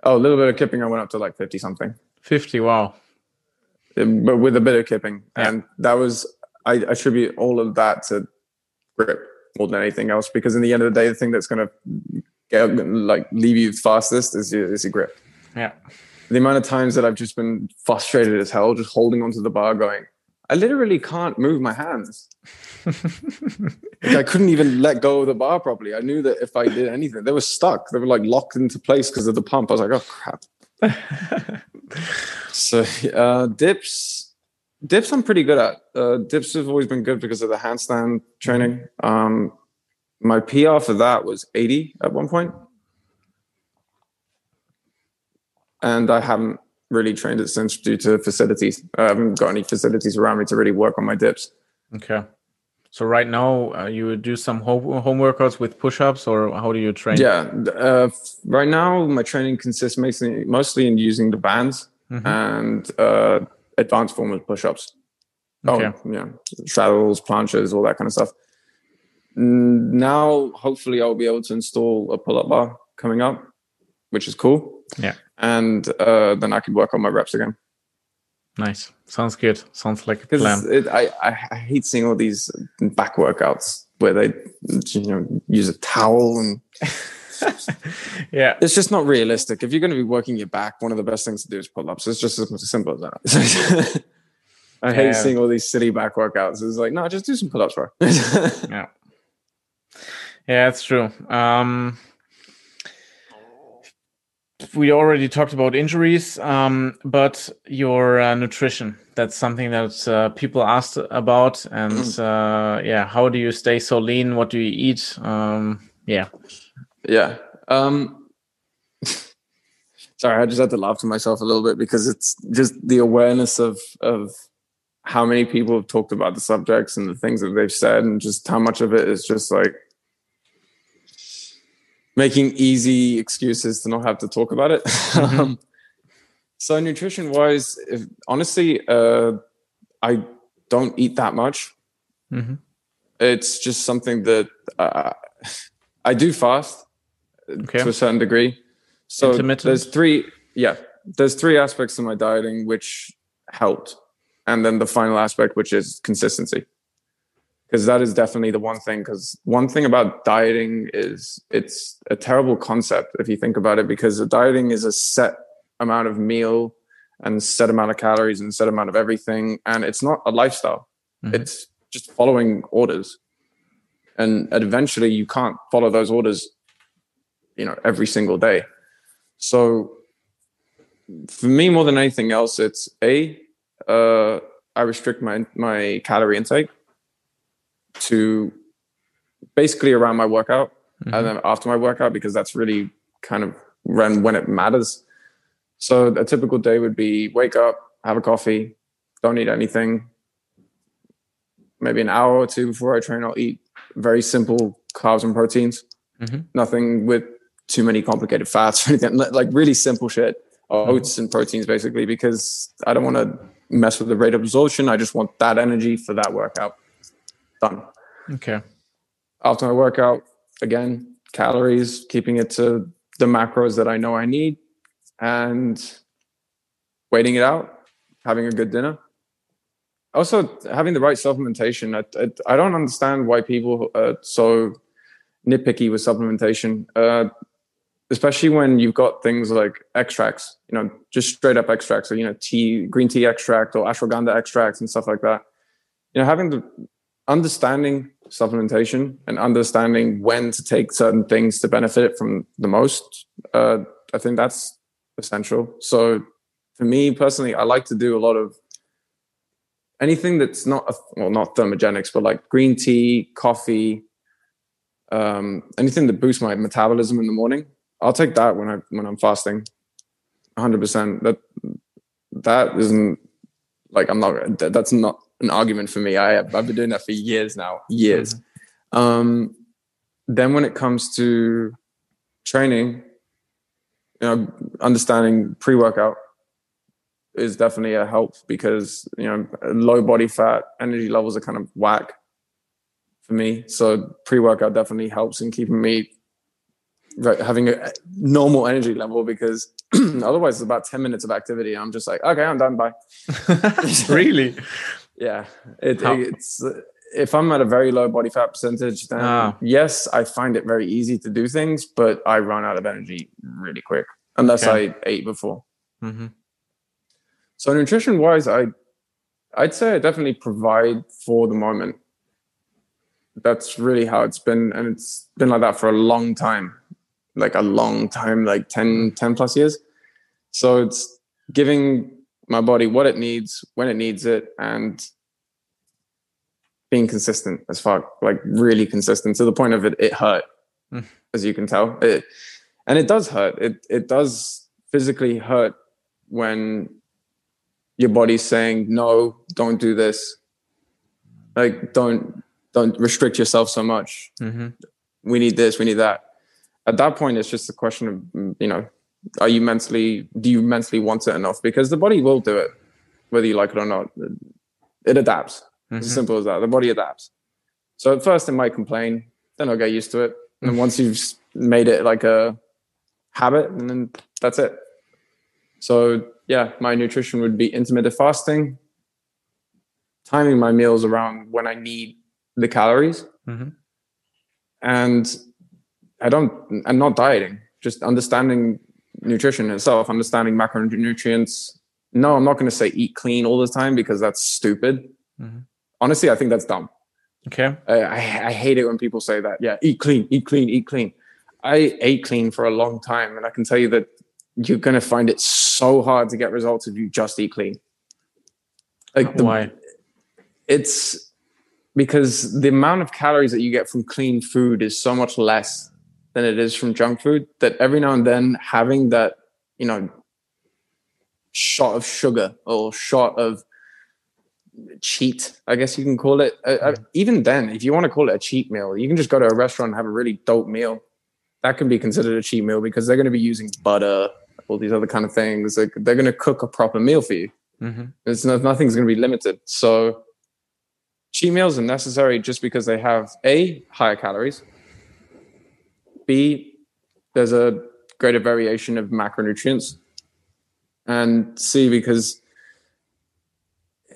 oh a little bit of kipping i went up to like 50 something 50 wow but with a bit of kipping. Yeah. And that was I attribute all of that to grip more than anything else because in the end of the day, the thing that's going to like leave you fastest is your, is your grip. Yeah. The amount of times that I've just been frustrated as hell, just holding onto the bar, going, I literally can't move my hands. like I couldn't even let go of the bar properly. I knew that if I did anything, they were stuck. They were like locked into place because of the pump. I was like, oh crap. so uh, dips, dips, I'm pretty good at. Uh, dips have always been good because of the handstand training. Um, my PR for that was 80 at one point, and I haven't really trained it since due to facilities. I haven't got any facilities around me to really work on my dips. Okay. So right now uh, you do some home, home workouts with push-ups, or how do you train? Yeah, uh, right now my training consists mostly mostly in using the bands mm-hmm. and uh, advanced form of push-ups. Oh, okay. Oh, yeah, straddles, planches, all that kind of stuff. Now, hopefully, I'll be able to install a pull-up bar coming up, which is cool. Yeah, and uh, then I can work on my reps again. Nice. Sounds good. Sounds like a plan. It, I, I hate seeing all these back workouts where they you know use a towel and yeah, it's just not realistic. If you're going to be working your back, one of the best things to do is pull ups. It's just as simple as that. I hate yeah. seeing all these silly back workouts. It's like, no, just do some pull ups, bro. yeah, yeah, it's true. Um, we already talked about injuries, um, but your uh, nutrition. That's something that uh, people asked about. And mm. uh, yeah, how do you stay so lean? What do you eat? Um, yeah. Yeah. Um, sorry, I just had to laugh to myself a little bit because it's just the awareness of, of how many people have talked about the subjects and the things that they've said, and just how much of it is just like, making easy excuses to not have to talk about it. Mm-hmm. um, so nutrition wise, if, honestly, uh, I don't eat that much. Mm-hmm. It's just something that uh, I do fast okay. to a certain degree. So there's three, yeah, there's three aspects to my dieting which helped, and then the final aspect, which is consistency because that is definitely the one thing because one thing about dieting is it's a terrible concept if you think about it because dieting is a set amount of meal and set amount of calories and set amount of everything and it's not a lifestyle. Mm-hmm. it's just following orders. And eventually you can't follow those orders you know every single day. So for me more than anything else it's a uh, i restrict my my calorie intake to basically around my workout mm-hmm. and then after my workout because that's really kind of when when it matters so a typical day would be wake up have a coffee don't eat anything maybe an hour or two before i train i'll eat very simple carbs and proteins mm-hmm. nothing with too many complicated fats or anything like really simple shit mm-hmm. oats and proteins basically because i don't want to mess with the rate of absorption i just want that energy for that workout done. Okay. After my workout, again, calories, keeping it to the macros that I know I need, and waiting it out, having a good dinner. Also, having the right supplementation. I, I, I don't understand why people are so nitpicky with supplementation, uh, especially when you've got things like extracts, you know, just straight up extracts, or, you know, tea, green tea extract or ashwagandha extracts and stuff like that. You know, having the understanding supplementation and understanding when to take certain things to benefit from the most, uh, I think that's essential. So for me personally, I like to do a lot of anything that's not a, well, not thermogenics, but like green tea, coffee, um, anything that boosts my metabolism in the morning. I'll take that when I when I'm fasting. 100. percent That that isn't like I'm not. That's not an argument for me. I have, I've been doing that for years now, years. Mm-hmm. Um, then when it comes to training, you know, understanding pre-workout is definitely a help because you know low body fat, energy levels are kind of whack for me. So pre-workout definitely helps in keeping me right, having a normal energy level because otherwise it's about 10 minutes of activity i'm just like okay i'm done bye really yeah, it, it's if I'm at a very low body fat percentage, then oh. yes, I find it very easy to do things, but I run out of energy really quick unless okay. I ate before. Mm-hmm. So nutrition wise, I I'd say I definitely provide for the moment. That's really how it's been, and it's been like that for a long time, like a long time, like 10, 10 plus years. So it's giving my body what it needs when it needs it and being consistent as fuck like really consistent to the point of it it hurt mm. as you can tell. It, and it does hurt. It it does physically hurt when your body's saying no don't do this. Like don't don't restrict yourself so much. Mm-hmm. we need this we need that. At that point it's just a question of you know are you mentally do you mentally want it enough? Because the body will do it whether you like it or not. It adapts. Mm-hmm. it's as simple as that. The body adapts. So at first it might complain then i'll get used to it. And then once you've made it like a habit and then that's it. So yeah my nutrition would be intermittent fasting timing my meals around when i need the calories. Mm-hmm. and i don't i'm not dieting just understanding nutrition itself, understanding macronutrients. No, I'm not going to say eat clean all the time because that's stupid. Mm-hmm. Honestly, I think that's dumb. Okay. I, I, I hate it when people say that. Yeah, eat clean, eat clean, eat clean. I ate clean for a long time, and I can tell you that you're going to find it so hard to get results if you just eat clean. Like the, why? It's because the amount of calories that you get from clean food is so much less than it is from junk food that every now and then having that you know shot of sugar or shot of cheat i guess you can call it. Uh, uh, even then if you want to call it a cheat meal you can just go to a restaurant and have a really dope meal. That can be considered a cheat meal because they're going to be using butter all these other kind of things. Like they're going to cook a proper meal for you. Mm-hmm. it's no, nothing's going to be limited. So cheat meals are necessary just because they have a higher calories B, there's a greater variation of macronutrients. And C, because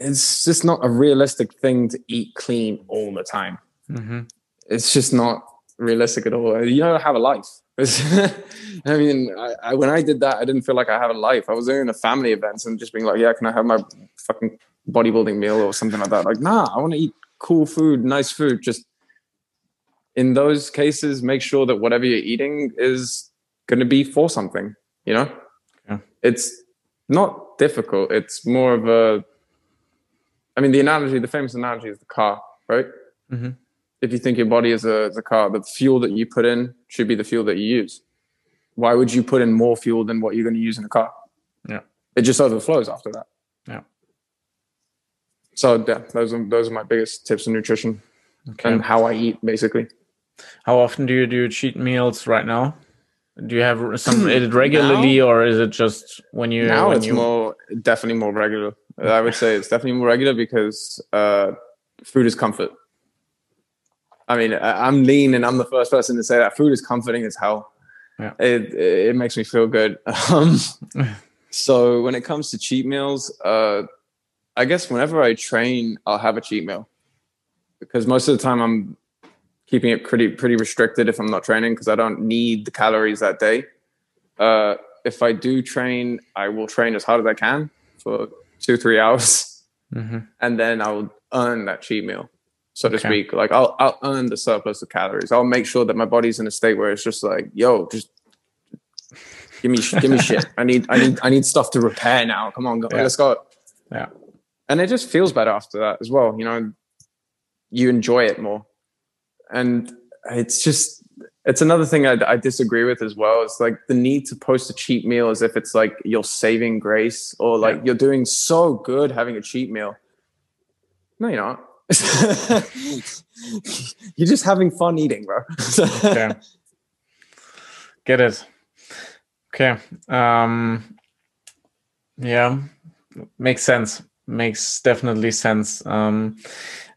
it's just not a realistic thing to eat clean all the time. Mm-hmm. It's just not realistic at all. You don't have a life. I mean, I, I, when I did that, I didn't feel like I had a life. I was doing a family events and just being like, yeah, can I have my fucking bodybuilding meal or something like that? Like, nah, I want to eat cool food, nice food. Just in those cases, make sure that whatever you're eating is going to be for something, you know? Yeah. It's not difficult. It's more of a, I mean, the analogy, the famous analogy is the car, right? Mm-hmm. If you think your body is a, is a car, the fuel that you put in should be the fuel that you use. Why would you put in more fuel than what you're going to use in a car? Yeah. It just overflows after that. Yeah. So yeah, those are those are my biggest tips on nutrition Okay. and how I eat, basically. How often do you do cheat meals right now? Do you have some is it regularly or is it just when you now when it's you more definitely more regular. I would say it's definitely more regular because uh, food is comfort. I mean, I'm lean, and I'm the first person to say that food is comforting as hell. Yeah. It it makes me feel good. Um, so when it comes to cheat meals, uh, I guess whenever I train, I'll have a cheat meal because most of the time I'm keeping it pretty pretty restricted if I'm not training because I don't need the calories that day. Uh, if I do train, I will train as hard as I can for two three hours, Mhm. and then I'll earn that cheat meal, so to speak. Like I'll I'll earn the surplus of calories. I'll make sure that my body's in a state where it's just like, yo, just give me give me shit. I need I need I need stuff to repair now. Come on, go, Yeah. let's go. Yeah. And it just feels better after that as well. You know, you enjoy it more, and it's just it's another thing I, I disagree with as well. It's like the need to post a cheat meal as if it's like you're saving grace or like Yeah. you're doing so good having a cheat meal. No, you're not. you're just having fun eating, bro. okay. Get it. Okay. Um yeah. Makes sense. Makes definitely sense. Um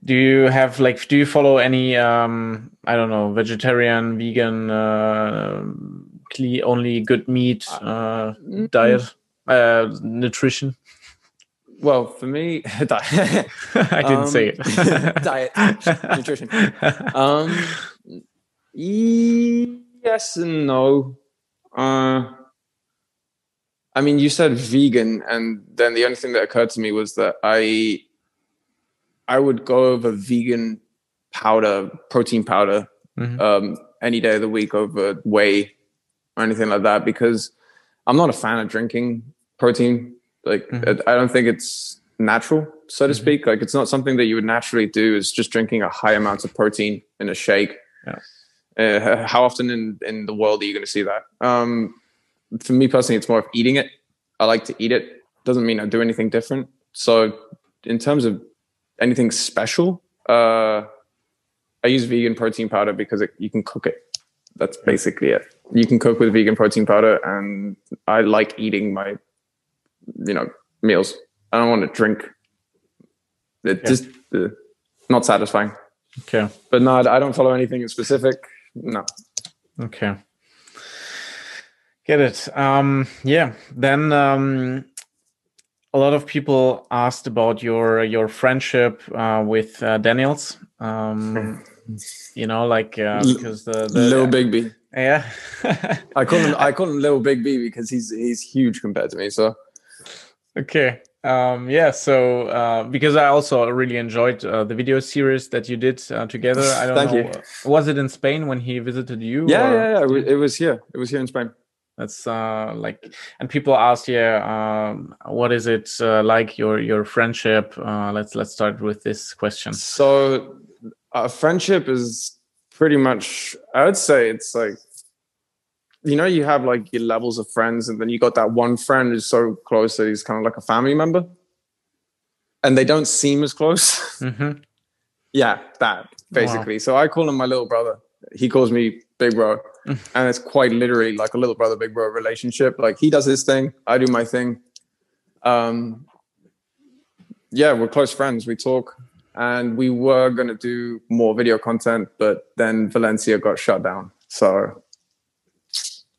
do you have like do you follow any um I don't know, vegetarian, vegan, uh only good meat uh diet? Uh nutrition? Well, for me, diet. I didn't say it. diet, nutrition. Um, yes and no. Uh, I mean, you said vegan, and then the only thing that occurred to me was that I, I would go over vegan powder, protein powder, Mhm. um, any day of the week over whey or anything like that because I'm not a fan of drinking protein. Like, Mhm. I don't think it's natural, so to Mhm. speak. Like, it's not something that you would naturally do. Is just drinking a high amount of protein in a shake. Yeah. Uh, how often in in the world are you going to see that? Um, for me personally, it's more of eating it. I like to eat it. Doesn't mean I do anything different. So, in terms of anything special, uh, I use vegan protein powder because it, you can cook it. That's basically it. You can cook with vegan protein powder, and I like eating my, you know, meals. I don't want to drink. It Yeah. just uh, not satisfying. Okay. But no, I don't follow anything in specific. No. Okay. Get it. Um, yeah. Then um, a lot of people asked about your your friendship uh, with uh, Daniels. Um, you know, like uh, because the, the Little Big B. yeah. I call him. I call him Little Big B because he's he's huge compared to me. So okay. Um, yeah. So uh, because I also really enjoyed uh, the video series that you did uh, together. I don't Thank know. you. Was it in Spain when he visited you? yeah, or- yeah, yeah. It was here. It was here in Spain. That's uh, like, and people ask, yeah, um, what is it uh, like your your friendship? Uh, let's let's start with this question. So, a friendship is pretty much, I would say it's like, you know, you have like your levels of friends, and then you got that one friend who's so close that he's kind of like a family member, and they don't seem as close. hmm yeah, that basically. So I call him my little brother. He calls me big bro, and it's quite literally like a little brother, big bro relationship. Like he does his thing, I do my thing. Um, yeah, we're close friends. We talk, and we were gonna do more video content, but then Valencia got shut down. So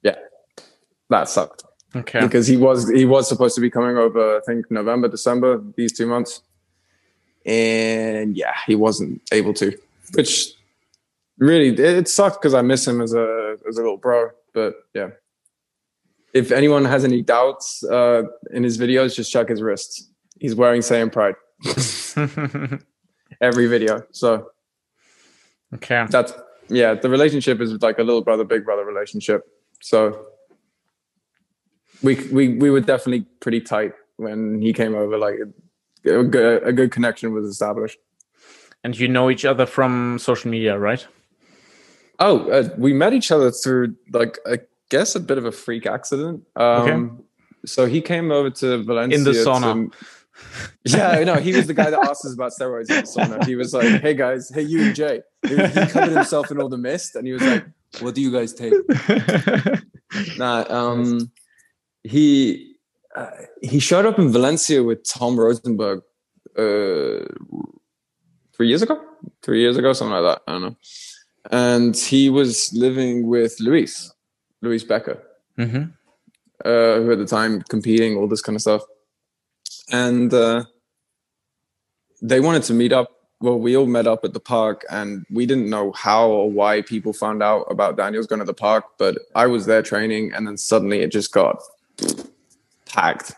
yeah, that sucked Okay. because he was he was supposed to be coming over. I think November, December, these two months. and yeah, he wasn't able to, which really it sucked because I miss him as a as a little bro. But yeah, if anyone has any doubts uh, in his videos, just check his wrists. He's wearing Saiyan Pride every video. So okay, that's yeah. The relationship is like a little brother, big brother relationship. So we we we were definitely pretty tight when he came over. Like a good, a good connection was established. And you know each other from social media, right? Oh, uh, we met each other through like I guess a bit of a freak accident. Um, okay. So he came over to Valencia in the sauna. To, yeah, no, he was the guy that asked us about steroids in the sauna. He was like, "Hey guys, hey you and Jay." He, he covered himself in all the mist, and he was like, "What do you guys take?" nah, um, he uh, he showed up in Valencia with Tom Rosenberg uh, three years ago, three years ago, something like that. I don't know. And he was living with Luis, Luis Becker, mm-hmm. uh, who at the time competing, all this kind of stuff. And uh, they wanted to meet up. Well, we all met up at the park, and we didn't know how or why people found out about Daniel's going to the park. But I was there training, and then suddenly it just got packed.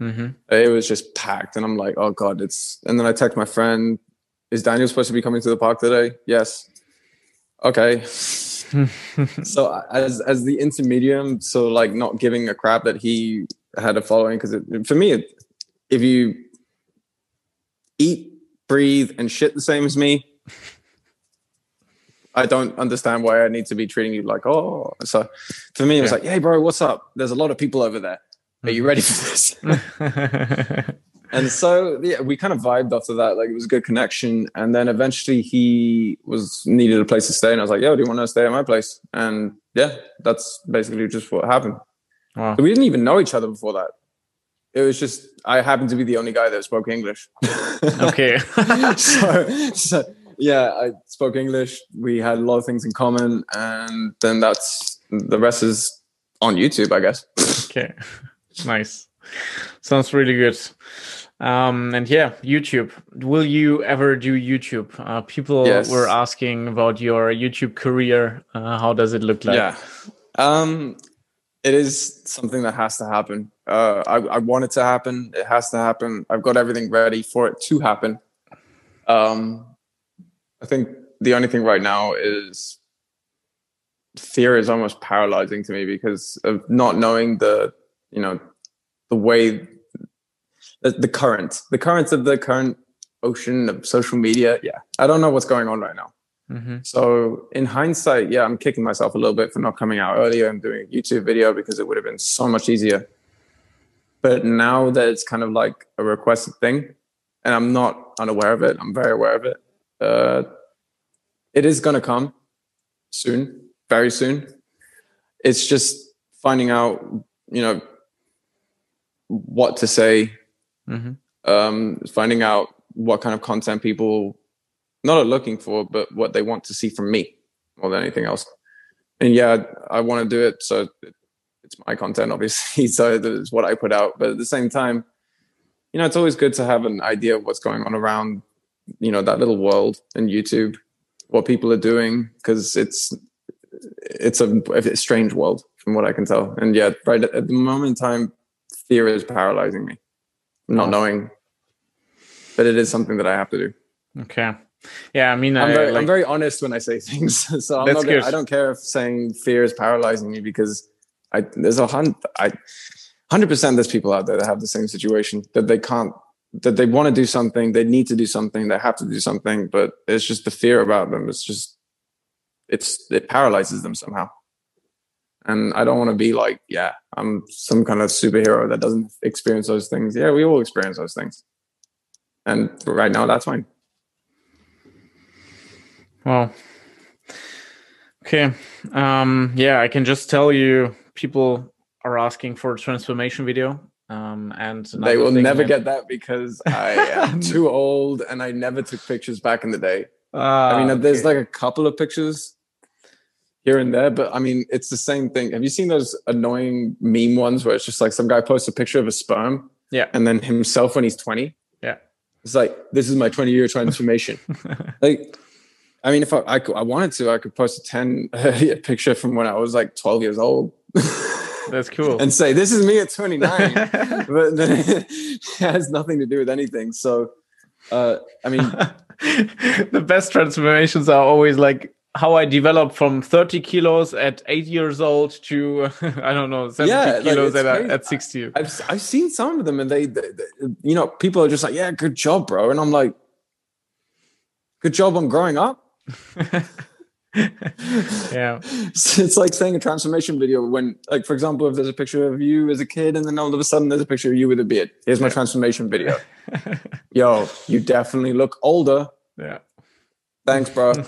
Mm-hmm. It was just packed, and I'm like, oh god, it's. And then I text my friend, "Is Daniel supposed to be coming to the park today?" Yes. Okay. so as as the intermedium, so like not giving a crap that he had a following because for me, it, if you eat, breathe, and shit the same as me, I don't understand why I need to be treating you like, oh. So for me, it was yeah. like, hey, bro, what's up? There's a lot of people over there. Are you ready for this? and so yeah, we kind of vibed after that. Like it was a good connection. And then eventually he was needed a place to stay, and I was like, "Yo, do you want to stay at my place?" And yeah, that's basically just what happened. Wow. we didn't even know each other before that. It was just I happened to be the only guy that spoke English. okay. so, so yeah, I spoke English. We had a lot of things in common, and then that's the rest is on YouTube, I guess. okay nice. Sounds really good. Um, and yeah, YouTube. Will you ever do YouTube? Uh, people yes. were asking about your YouTube career. Uh, how does it look like? Yeah, um, it is something that has to happen. Uh, I, I, want it to happen. It has to happen. I've got everything ready for it to happen. Um, I think the only thing right now is fear is almost paralyzing to me because of not knowing the you know the way the, the current the currents of the current ocean of social media. Yeah. I don't know what's going on right now. Mm-hmm. so in hindsight yeah i'm kicking myself a little bit for not coming out earlier and doing a youtube video because it would have been so much easier. But now that it's kind of like a requested thing and i'm not unaware of it i'm very aware of it uh, it is going to come soon very soon. It's just finding out you know what to say, mm-hmm. um, finding out what kind of content people not are looking for, but what they want to see from me more than anything else. And yeah, I want to do it, so it's my content, obviously. So it's what I put out. But at the same time, you know, it's always good to have an idea of what's going on around, you know, that little world in YouTube, what people are doing, because it's it's a, a strange world from what I can tell. And yeah, right at the moment in time, fear is paralyzing me, not knowing. But it is something that I have to do. Okay. Yeah, I mean, I'm, I, very, like, I'm very honest when I say things. so I'm not gonna, I don't care if saying fear is paralyzing me because I there's a hundred I hundred percent there's people out there that have the same situation that they can't that they want to do something, they need to do something, they have to do something, but it's just the fear about them. It's just it's it paralyzes them somehow. And I don't want to be like, yeah, I'm some kind of superhero that doesn't experience those things. Yeah, we all experience those things. And right now, that's fine. Well, okay. Um, yeah, I can just tell you people are asking for a transformation video. Um, and they will never get that because I am too old and I never took pictures back in the day. Uh, I mean, okay. there's like a couple of pictures here and there. But I mean, it's the same thing. Have you seen those annoying meme ones where it's just like some guy posts a picture of a sperm? Yeah. And then himself when he's 20? Yeah. It's like this is my 20 year transformation. like, I mean, if I, I, could, I wanted to, I could post a 10 uh, picture from when I was like 12 years old. That's cool. and say this is me at 29, but it has nothing to do with anything. So, uh, I mean, the best transformations are always like how I developed from 30 kilos at eight years old to I don't know 70 yeah, kilos like at, at 60. I've I've seen some of them and they, they, they, you know people are just like yeah good job bro and I'm like good job on growing up. yeah, it's like saying a transformation video when like for example if there's a picture of you as a kid and then all of a sudden there's a picture of you with a beard. Here's my transformation video. Yo, you definitely look older. Yeah Thanks, bro.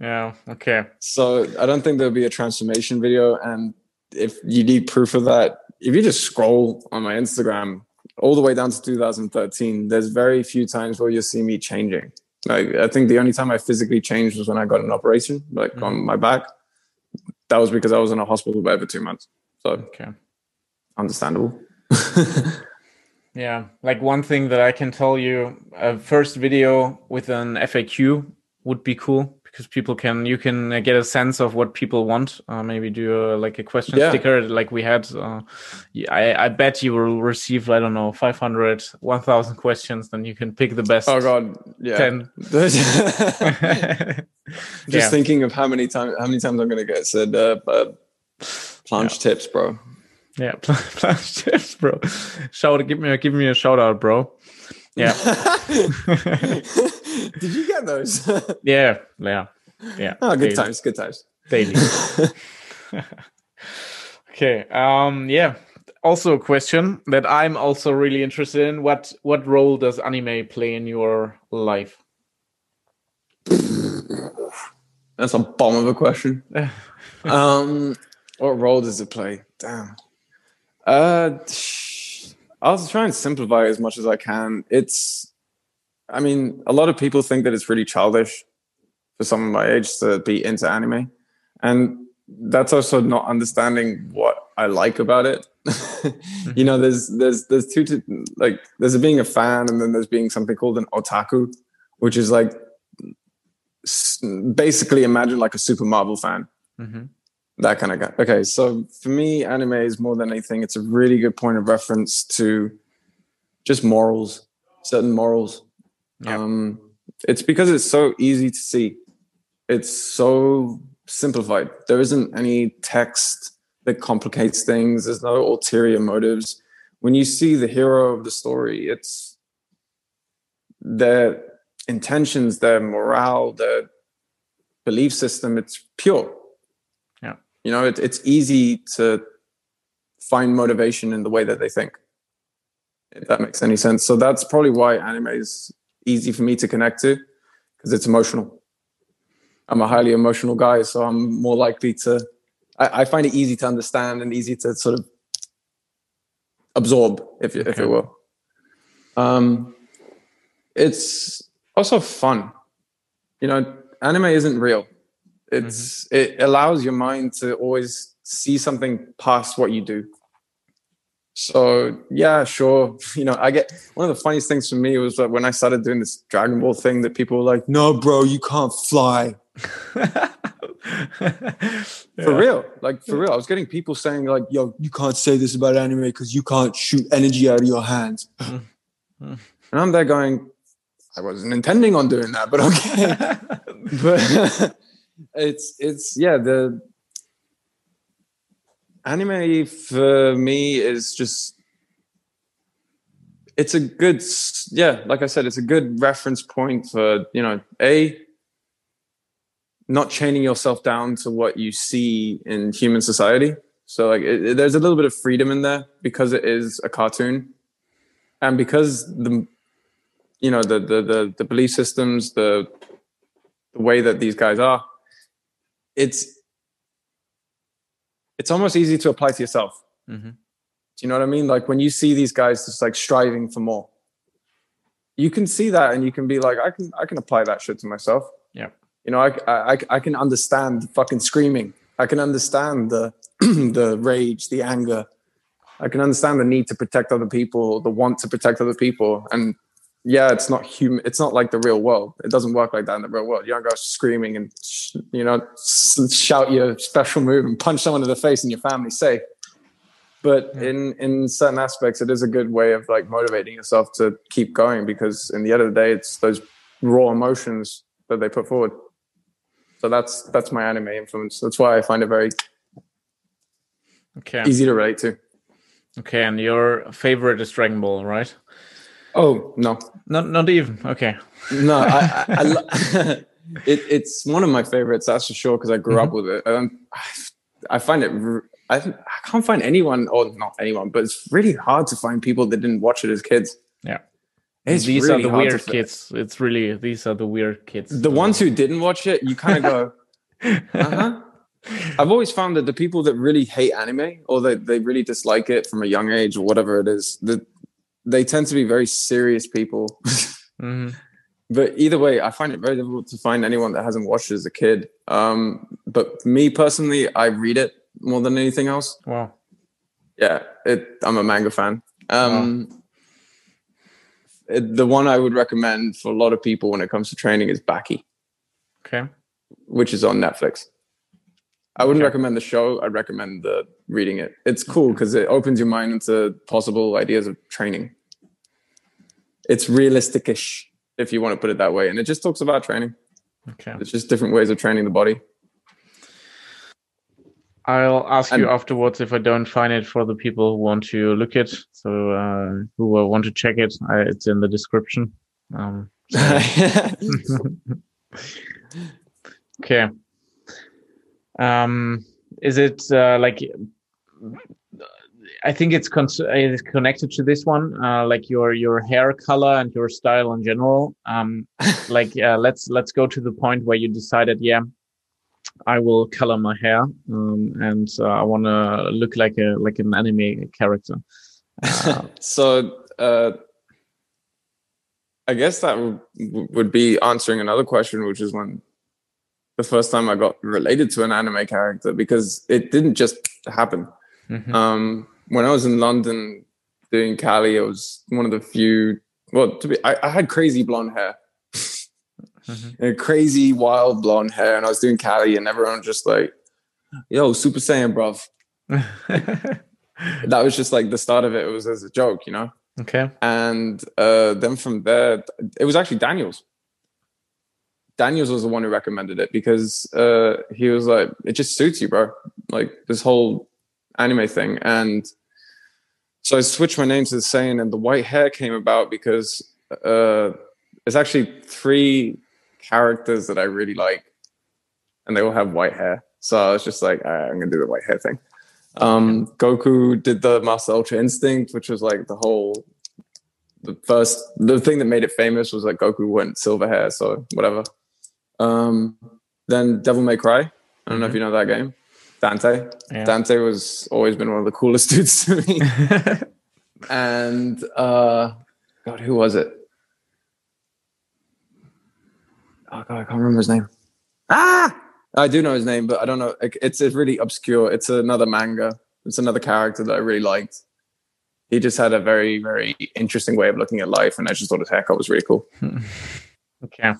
yeah. Okay. So I don't think there'll be a transformation video. And if you need proof of that, if you just scroll on my Instagram all the way down to 2013, there's very few times where you'll see me changing. Like I think the only time I physically changed was when I got an operation, like mm-hmm. on my back. That was because I was in a hospital bed for two months. So okay. understandable. Yeah, like one thing that I can tell you, a first video with an FAQ would be cool because people can you can get a sense of what people want. Uh, maybe do a, like a question yeah. sticker like we had. Uh, I I bet you will receive I don't know 500, 1000 questions. Then you can pick the best. Oh god, yeah. 10. Just yeah. thinking of how many times how many times I'm gonna get said uh, uh planche yeah. tips, bro. Yeah, Planche tips, bro. Shout, give me a give me a shout out, bro. Yeah. Did you get those? yeah, yeah, yeah. Oh, good daily. times, good times. Daily. okay. Um. Yeah. Also, a question that I'm also really interested in: what what role does anime play in your life? That's a bomb of a question. um, what role does it play? Damn. Uh, I'll try and simplify as much as I can. It's, I mean, a lot of people think that it's really childish for someone my age to be into anime, and that's also not understanding what I like about it. you know, there's there's there's two like there's being a fan, and then there's being something called an otaku, which is like basically imagine like a Super Marvel fan. Mm-hmm that kind of guy. Okay, so for me, anime is more than anything. It's a really good point of reference to just morals, certain morals. Um, it's because it's so easy to see. It's so simplified. There isn't any text that complicates things. There's no ulterior motives. When you see the hero of the story, it's their intentions, their morale, their belief system. It's pure you know, it, it's easy to find motivation in the way that they think. If that makes any sense. So that's probably why anime is easy for me to connect to because it's emotional. I'm a highly emotional guy, so I'm more likely to. I, I, find it easy to understand and easy to sort of absorb, if okay. if it will. Um, it's also fun. You know, anime isn't real. It's mm-hmm. it allows your mind to always see something past what you do. So yeah, sure. You know, I get one of the funniest things for me was that when I started doing this Dragon Ball thing, that people were like, "No, bro, you can't fly." yeah. For real, like for real, I was getting people saying like, "Yo, you can't say this about anime because you can't shoot energy out of your hands," mm-hmm. and I'm there going, "I wasn't intending on doing that, but okay." but it's it's yeah the anime for me is just it's a good yeah like i said it's a good reference point for you know a not chaining yourself down to what you see in human society. So like it, it, there's a little bit of freedom in there because it is a cartoon. And because the you know the the the, the belief systems the the way that these guys are it's it's almost easy to apply to yourself. Mm-hmm. Do you know what I mean? Like when you see these guys just like striving for more, you can see that and you can be like, I can I can apply that shit to myself. Yeah. You know, I I I can understand fucking screaming. I can understand the the rage, the anger. I can understand the need to protect other people, the want to protect other people, and yeah, it's not human. It's not like the real world. It doesn't work like that in the real world. You don't go screaming and you know shout your special move and punch someone in the face and your family's safe. But yeah. in in certain aspects, it is a good way of like motivating yourself to keep going because in the end of the day, it's those raw emotions that they put forward. So that's that's my anime influence. That's why I find it very okay easy to relate to. Okay, and your favorite is Dragon Ball, right? Oh no, not not even. Okay. No, I, I, I it, it's one of my favorites. That's for sure because I grew mm-hmm. up with it. Um, I, I find it. I, I can't find anyone, or not anyone, but it's really hard to find people that didn't watch it as kids. Yeah. It's these really are the weird kids. It's really these are the weird kids. The ones who didn't watch it, you kind of go, uh huh. I've always found that the people that really hate anime or that they really dislike it from a young age or whatever it is, that they tend to be very serious people. mm-hmm. But either way, I find it very difficult to find anyone that hasn't watched it as a kid. Um, but me personally, I read it more than anything else. Wow. Yeah, it, I'm a manga fan. Um, wow. it, the one I would recommend for a lot of people when it comes to training is Baki. Okay. Which is on Netflix. I wouldn't okay. recommend the show. I'd recommend the reading it. It's cool because it opens your mind into possible ideas of training. It's realistic-ish, if you want to put it that way, and it just talks about training. Okay, it's just different ways of training the body. I'll ask and, you afterwards if I don't find it for the people who want to look it. So uh, who want to check it, I, it's in the description. Um, so. okay. Um, is it uh, like? I think it's, con- it's connected to this one, uh, like your your hair color and your style in general. Um, like uh, let's let's go to the point where you decided, yeah, I will color my hair, um, and uh, I want to look like a like an anime character. Uh, so uh, I guess that w- would be answering another question, which is when the first time I got related to an anime character because it didn't just happen. Mm-hmm. Um, when I was in London doing Cali, I was one of the few. Well, to be, I, I had crazy blonde hair, mm-hmm. crazy wild blonde hair, and I was doing Cali, and everyone was just like, "Yo, Super Saiyan, bruv." that was just like the start of it. It was as a joke, you know. Okay. And uh, then from there, it was actually Daniels. Daniels was the one who recommended it because uh, he was like, it just suits you, bro. Like this whole anime thing. And so I switched my name to the Saiyan, and the white hair came about because uh, there's actually three characters that I really like, and they all have white hair. So I was just like, I'm gonna do the white hair thing. Um, Goku did the Master Ultra Instinct, which was like the whole the first the thing that made it famous was like Goku went silver hair, so whatever. Um, then Devil May Cry. I don't mm-hmm. know if mm-hmm. you know that game. Dante. Yeah. Dante was always been one of the coolest dudes to me. and uh, God, who was it? Oh God, I can't remember his name. Ah, I do know his name, but I don't know. It's a really obscure. It's another manga. It's another character that I really liked. He just had a very, very interesting way of looking at life, and I just thought his haircut was really cool. okay.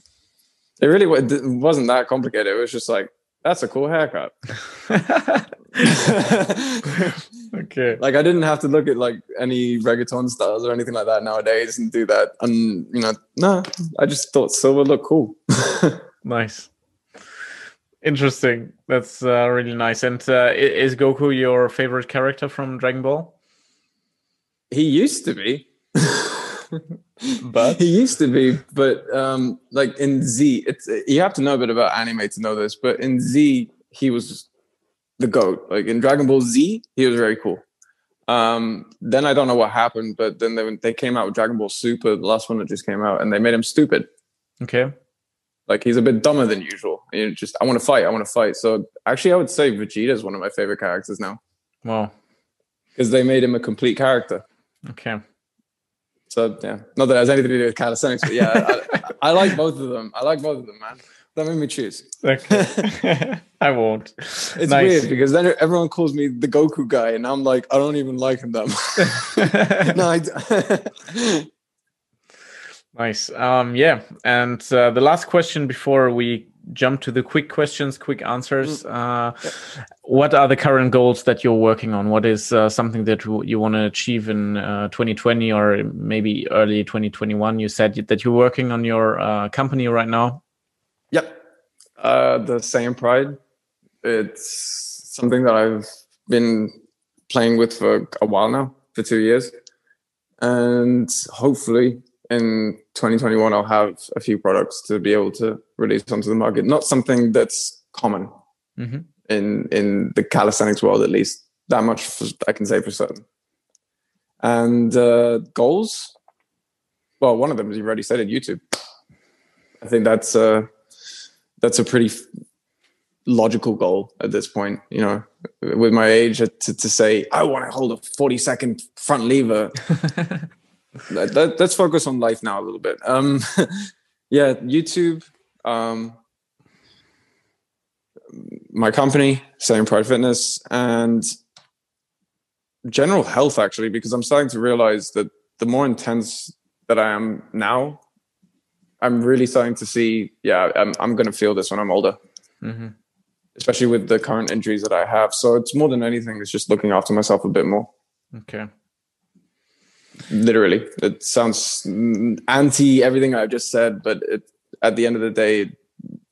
It really it wasn't that complicated. It was just like, that's a cool haircut. okay. Like I didn't have to look at like any reggaeton styles or anything like that nowadays and do that. And you know, no, I just thought silver looked cool. nice. Interesting. That's uh, really nice. And uh, is Goku your favorite character from Dragon Ball? He used to be. but he used to be but um like in z it's you have to know a bit about anime to know this but in z he was the goat. Like in dragon ball z he was very cool. Um then i don't know what happened but then they, they came out with dragon ball super the last one that just came out and they made him stupid. Okay. Like he's a bit dumber than usual. You just i want to fight i want to fight. So actually i would say vegeta is one of my favorite characters now. Wow. Because they made him a complete character. Okay so yeah, not that it has anything to do with calisthenics, but yeah, I, I, like both of them. I like both of them, man. That made me choose. Okay. I won't. It's Nice. weird because then everyone calls me the Goku guy, and I'm like, I don't even like him that much. no, I d- Nice. Um, yeah. And uh, the last question before we jump to the quick questions, quick answers. Uh, What are the current goals that you're working on? What is uh, something that you, want to achieve in uh, 2020 or maybe early 2021? You said that you're working on your uh, company right now. Yep. Uh, the Saiyan Pride. It's something that I've been playing with for a while now, for two years. And hopefully in 2021, I'll have a few products to be able to release onto the market. Not something that's common Mhm. in, in the calisthenics world, at least. That much I can say for certain. And uh, goals? Well, one of them, as you've already said, it, YouTube. I think that's uh, that's a pretty f- logical goal at this point. You know, with my age, to, to say I want to hold a forty second front lever. let, let, us focus on life now a little bit. Um, yeah, YouTube. Um, my company, Saiyan Pride Fitness, and general health actually, because I'm starting to realize that the more intense that I am now, I'm really starting to see, yeah, I'm, I'm going to feel this when I'm older, hmm especially with the current injuries that I have. So it's more than anything, it's just looking after myself a bit more. Okay. Literally, it sounds anti everything I've just said, but it, at the end of the day,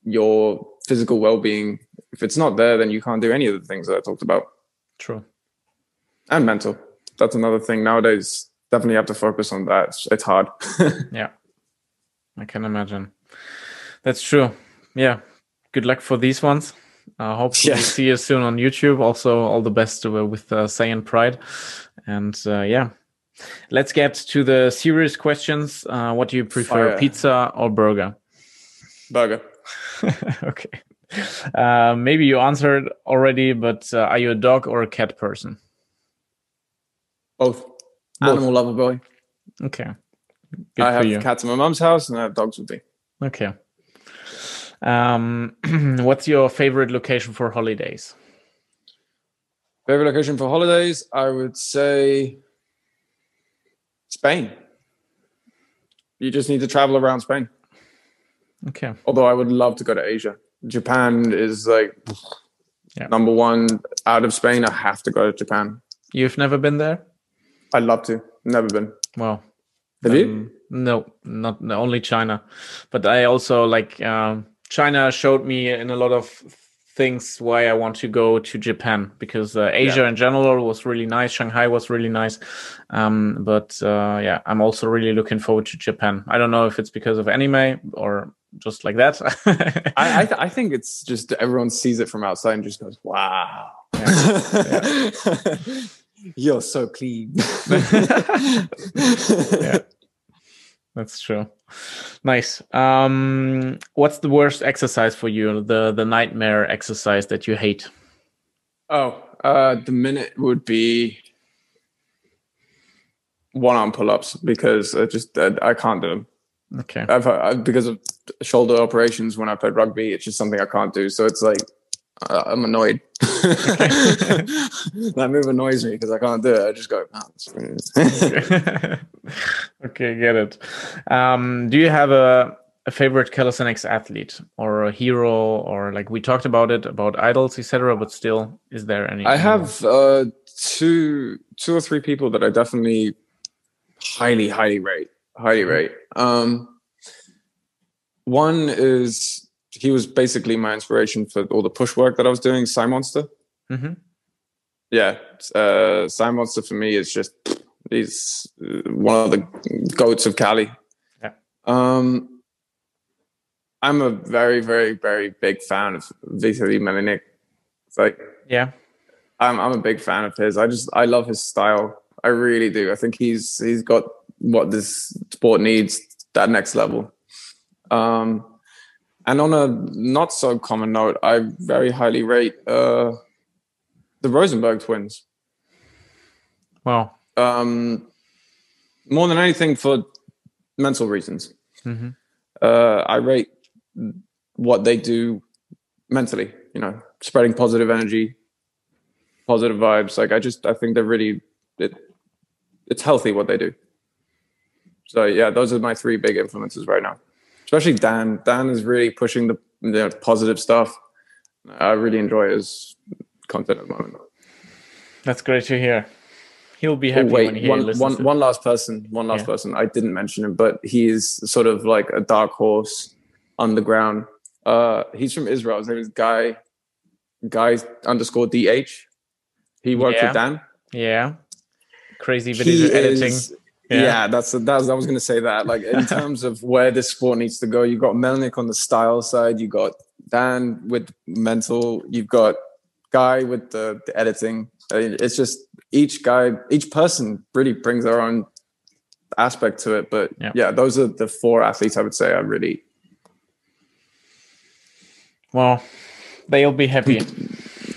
your physical well being, if it's not there, then you can't do any of the things that I talked about. True. And mental. That's another thing nowadays. Definitely have to focus on that. It's, it's hard. Yeah. I can imagine. That's true. Yeah. Good luck for these ones. Uh, hopefully Yeah. see you soon on YouTube. Also, all the best uh, with uh, Saiyan Pride. And uh, yeah, let's get to the serious questions. Uh, what do you prefer, Fire. pizza or burger? Burger. okay. Uh, maybe you answered already, but uh, are you a dog or a cat person? Both. Animal lover boy. Okay. Good I have you. cats in my mom's house and I have dogs with me. Okay. Um, what's your favorite location for holidays? Favorite location for holidays? I would say Spain. You just need to travel around Spain. Okay. Although I would love to go to Asia. Japan is like Yeah. number one out of Spain. I have to go to Japan. You've never been there? I'd love to. Never been. Well, Have you? um, No, not no, only China, but I also like um, China showed me in a lot of things why I want to go to Japan because uh, Asia in general was really nice. Shanghai was really nice, um, but uh, yeah, I'm also really looking forward to Japan. I don't know if it's because of anime or just like that. I I, th- I think it's just everyone sees it from outside and just goes, "Wow, you're so clean." yeah, that's true. Nice. Um, what's the worst exercise for you? The the nightmare exercise that you hate? Oh, uh, the minute would be one arm pull ups because I just I, I can't do them. Okay. I've, i because of shoulder operations when I played rugby. It's just something I can't do. So it's like uh, I'm annoyed. that move annoys me because I can't do it. I just go. "Oh, okay, get it. Um, do you have a, a favorite calisthenics athlete or a hero or like we talked about it about idols, etc. But still, is there any? I have uh, two, two or three people that I definitely highly, highly rate. Highly rate. Um, one is he was basically my inspiration for all the push work that I was doing. Psy Monster. hmm Yeah, uh, Monster for me is just he's uh, one of the goats of Cali. Yeah. Um, I'm a very, very, very big fan of Vitaly Melnik. It's like Yeah. I'm I'm a big fan of his. I just I love his style. I really do. I think he's he's got what this sport needs that next level. Um, and on a not so common note, I very highly rate uh, the Rosenberg twins. Wow. Um, more than anything for mental reasons. hmm Uh, I rate what they do mentally. You know, spreading positive energy, positive vibes. Like I just I think they're really it, it's healthy what they do. So yeah, those are my three big influences right now. Especially Dan. Dan is really pushing the, the positive stuff. I really enjoy his content at the moment. That's great to hear. He'll be happy oh, wait, when he one, one, one last person. One last yeah. person. I didn't mention him, but he's sort of like a dark horse underground. Uh, he's from Israel. His name is Guy. Guy underscore dh. He worked yeah. with Dan. Yeah. Crazy video he editing. Is, yeah. yeah, that's that's. I was going to say that. Like in terms of where this sport needs to go, you've got Melnik on the style side. you've got Dan with mental. You've got Guy with the, the editing. I mean, it's just each guy, each person really brings their own aspect to it. But yeah. yeah, those are the four athletes I would say are really. Well, they'll be happy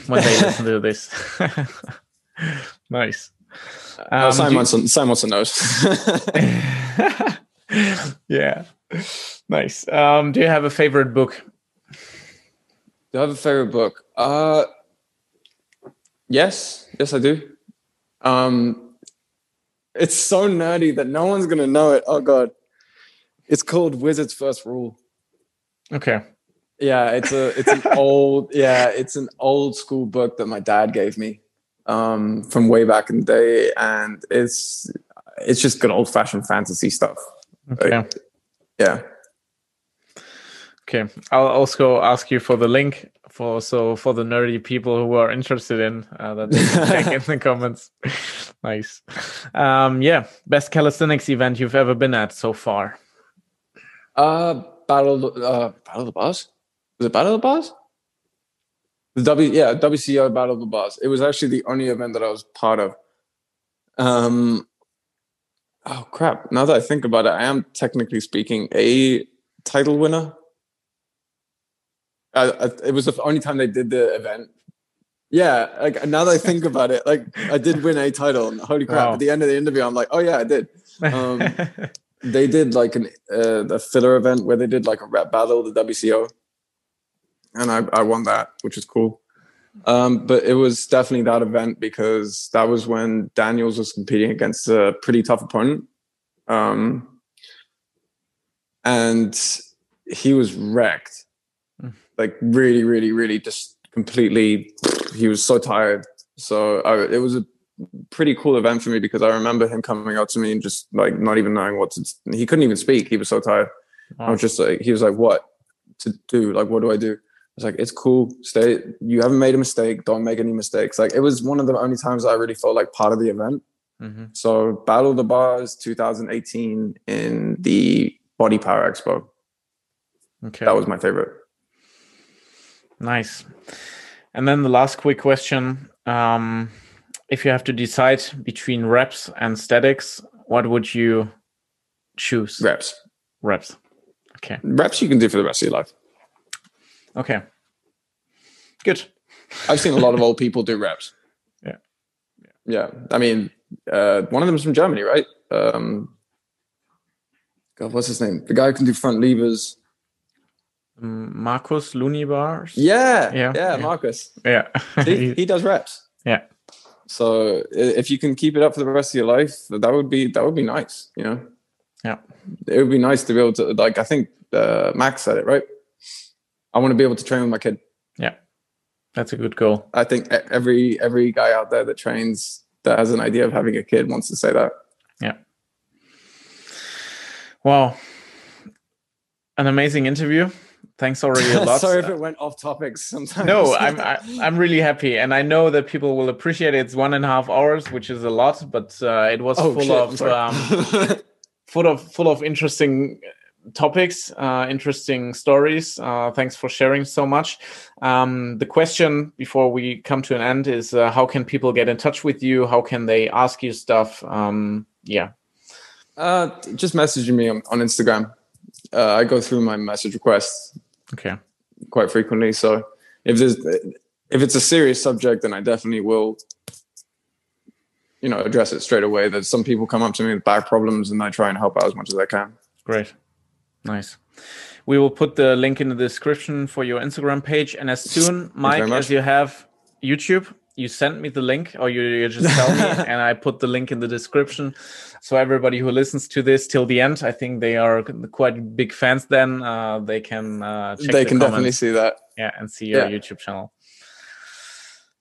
when they listen to this. nice. Um, wants to, Simon wants to yeah, nice. Um, do you have a favorite book? Do I have a favorite book? Uh, yes, yes, I do. Um, it's so nerdy that no one's gonna know it. Oh god, it's called Wizard's First Rule. Okay. Yeah, it's a it's an old yeah it's an old school book that my dad gave me um, from way back in the day, and it's it's just good old fashioned fantasy stuff. Okay. Like, yeah. Okay, I'll also ask you for the link for so for the nerdy people who are interested in uh, that check in the comments. nice. Um, yeah, best calisthenics event you've ever been at so far. Uh, battle uh, battle of the bars. Was it battle of the bars? The W, yeah, WCO Battle of the Bars. It was actually the only event that I was part of. Um, oh crap! Now that I think about it, I am technically speaking a title winner. Uh, it was the only time they did the event. Yeah, like now that I think about it, like I did win a title. Holy crap! Wow. At the end of the interview, I'm like, oh yeah, I did. Um, they did like an uh, a filler event where they did like a rap battle, the WCO and I, I won that, which is cool. Um, but it was definitely that event because that was when Daniels was competing against a pretty tough opponent. Um, and he was wrecked. Mm. Like really, really, really just completely he was so tired. So I, it was a pretty cool event for me because I remember him coming up to me and just like not even knowing what to he couldn't even speak. He was so tired. Wow. I was just like he was like, What to do? Like what do I do? Was like, it's cool. Stay. You haven't made a mistake. Don't make any mistakes. Like it was one of the only times I really felt like part of the event. Mm-hmm. So Battle of the Bars 2018 in the Body Power Expo. Okay. That was my favorite. Nice. And then the last quick question. Um, if you have to decide between reps and statics, what would you choose? Reps. Reps. Okay. Reps you can do for the rest of your life. Okay. Good. I've seen a lot of old people do reps. Yeah. Yeah. I mean, uh, one of them is from Germany, right? Um, God, what's his name? The guy who can do front levers. Mm, Marcus Lunibars. Yeah, yeah, yeah, Marcus. Yeah, he, he does reps. Yeah. So if you can keep it up for the rest of your life, that would be that would be nice. You know. Yeah. It would be nice to be able to like. I think uh, Max said it right. I want to be able to train with my kid. Yeah, that's a good goal. I think every every guy out there that trains that has an idea of having a kid wants to say that. Yeah. Wow. An amazing interview. Thanks already a lot. Sorry if it went off topic sometimes. No, I'm I, am i am really happy, and I know that people will appreciate it. It's one and a half hours, which is a lot, but uh, it was oh, full shit, of um, full of full of interesting topics, uh, interesting stories. Uh, thanks for sharing so much. Um, the question before we come to an end is uh, how can people get in touch with you? How can they ask you stuff? Um, yeah. Uh, just messaging me on, on Instagram. Uh, I go through my message requests. Okay. Quite frequently. So if there's if it's a serious subject, then I definitely will you know address it straight away. That some people come up to me with back problems and I try and help out as much as I can. Great. Nice. We will put the link in the description for your Instagram page. And as soon, Mike, as you have YouTube, you send me the link or you, you just tell me and I put the link in the description. So everybody who listens to this till the end, I think they are quite big fans then. Uh, they can uh, They the can definitely see that. Yeah, and see your yeah. YouTube channel.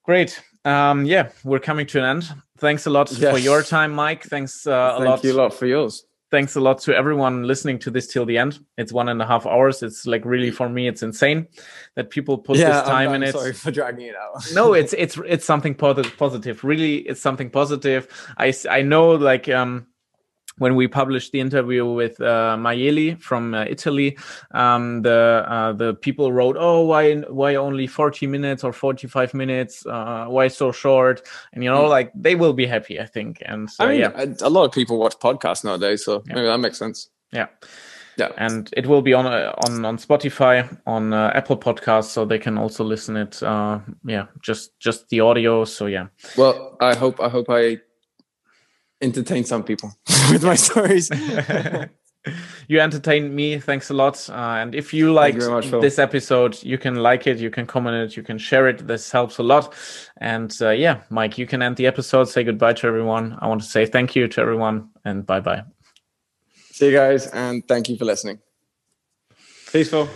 Great. Um, yeah, we're coming to an end. Thanks a lot yes. for your time, Mike. Thanks uh, a lot. Thank you a lot for yours thanks a lot to everyone listening to this till the end. It's one and a half hours. It's like really for me, it's insane that people put yeah, this time I'm, I'm in it. Sorry for dragging it out. no, it's it's it's something positive. Really, it's something positive. I I know like um when we published the interview with uh, Mayeli from uh, Italy, um, the uh, the people wrote, "Oh, why why only forty minutes or forty five minutes? Uh, why so short?" And you know, mm. like they will be happy, I think. And so, I mean, yeah, a lot of people watch podcasts nowadays, so yeah. maybe that makes sense. Yeah. Yeah. And it will be on uh, on on Spotify, on uh, Apple Podcasts, so they can also listen it. yeah, just just the audio. So yeah. Well, I hope I hope I entertain some people with my stories. you entertained me. Thanks a lot. Uh, and if you liked you much, this episode, you can like it, you can comment it, you can share it. This helps a lot. And uh, yeah, Mike, you can end the episode. Say goodbye to everyone. I want to say thank you to everyone and bye bye. See you guys, and thank you for listening. Peaceful.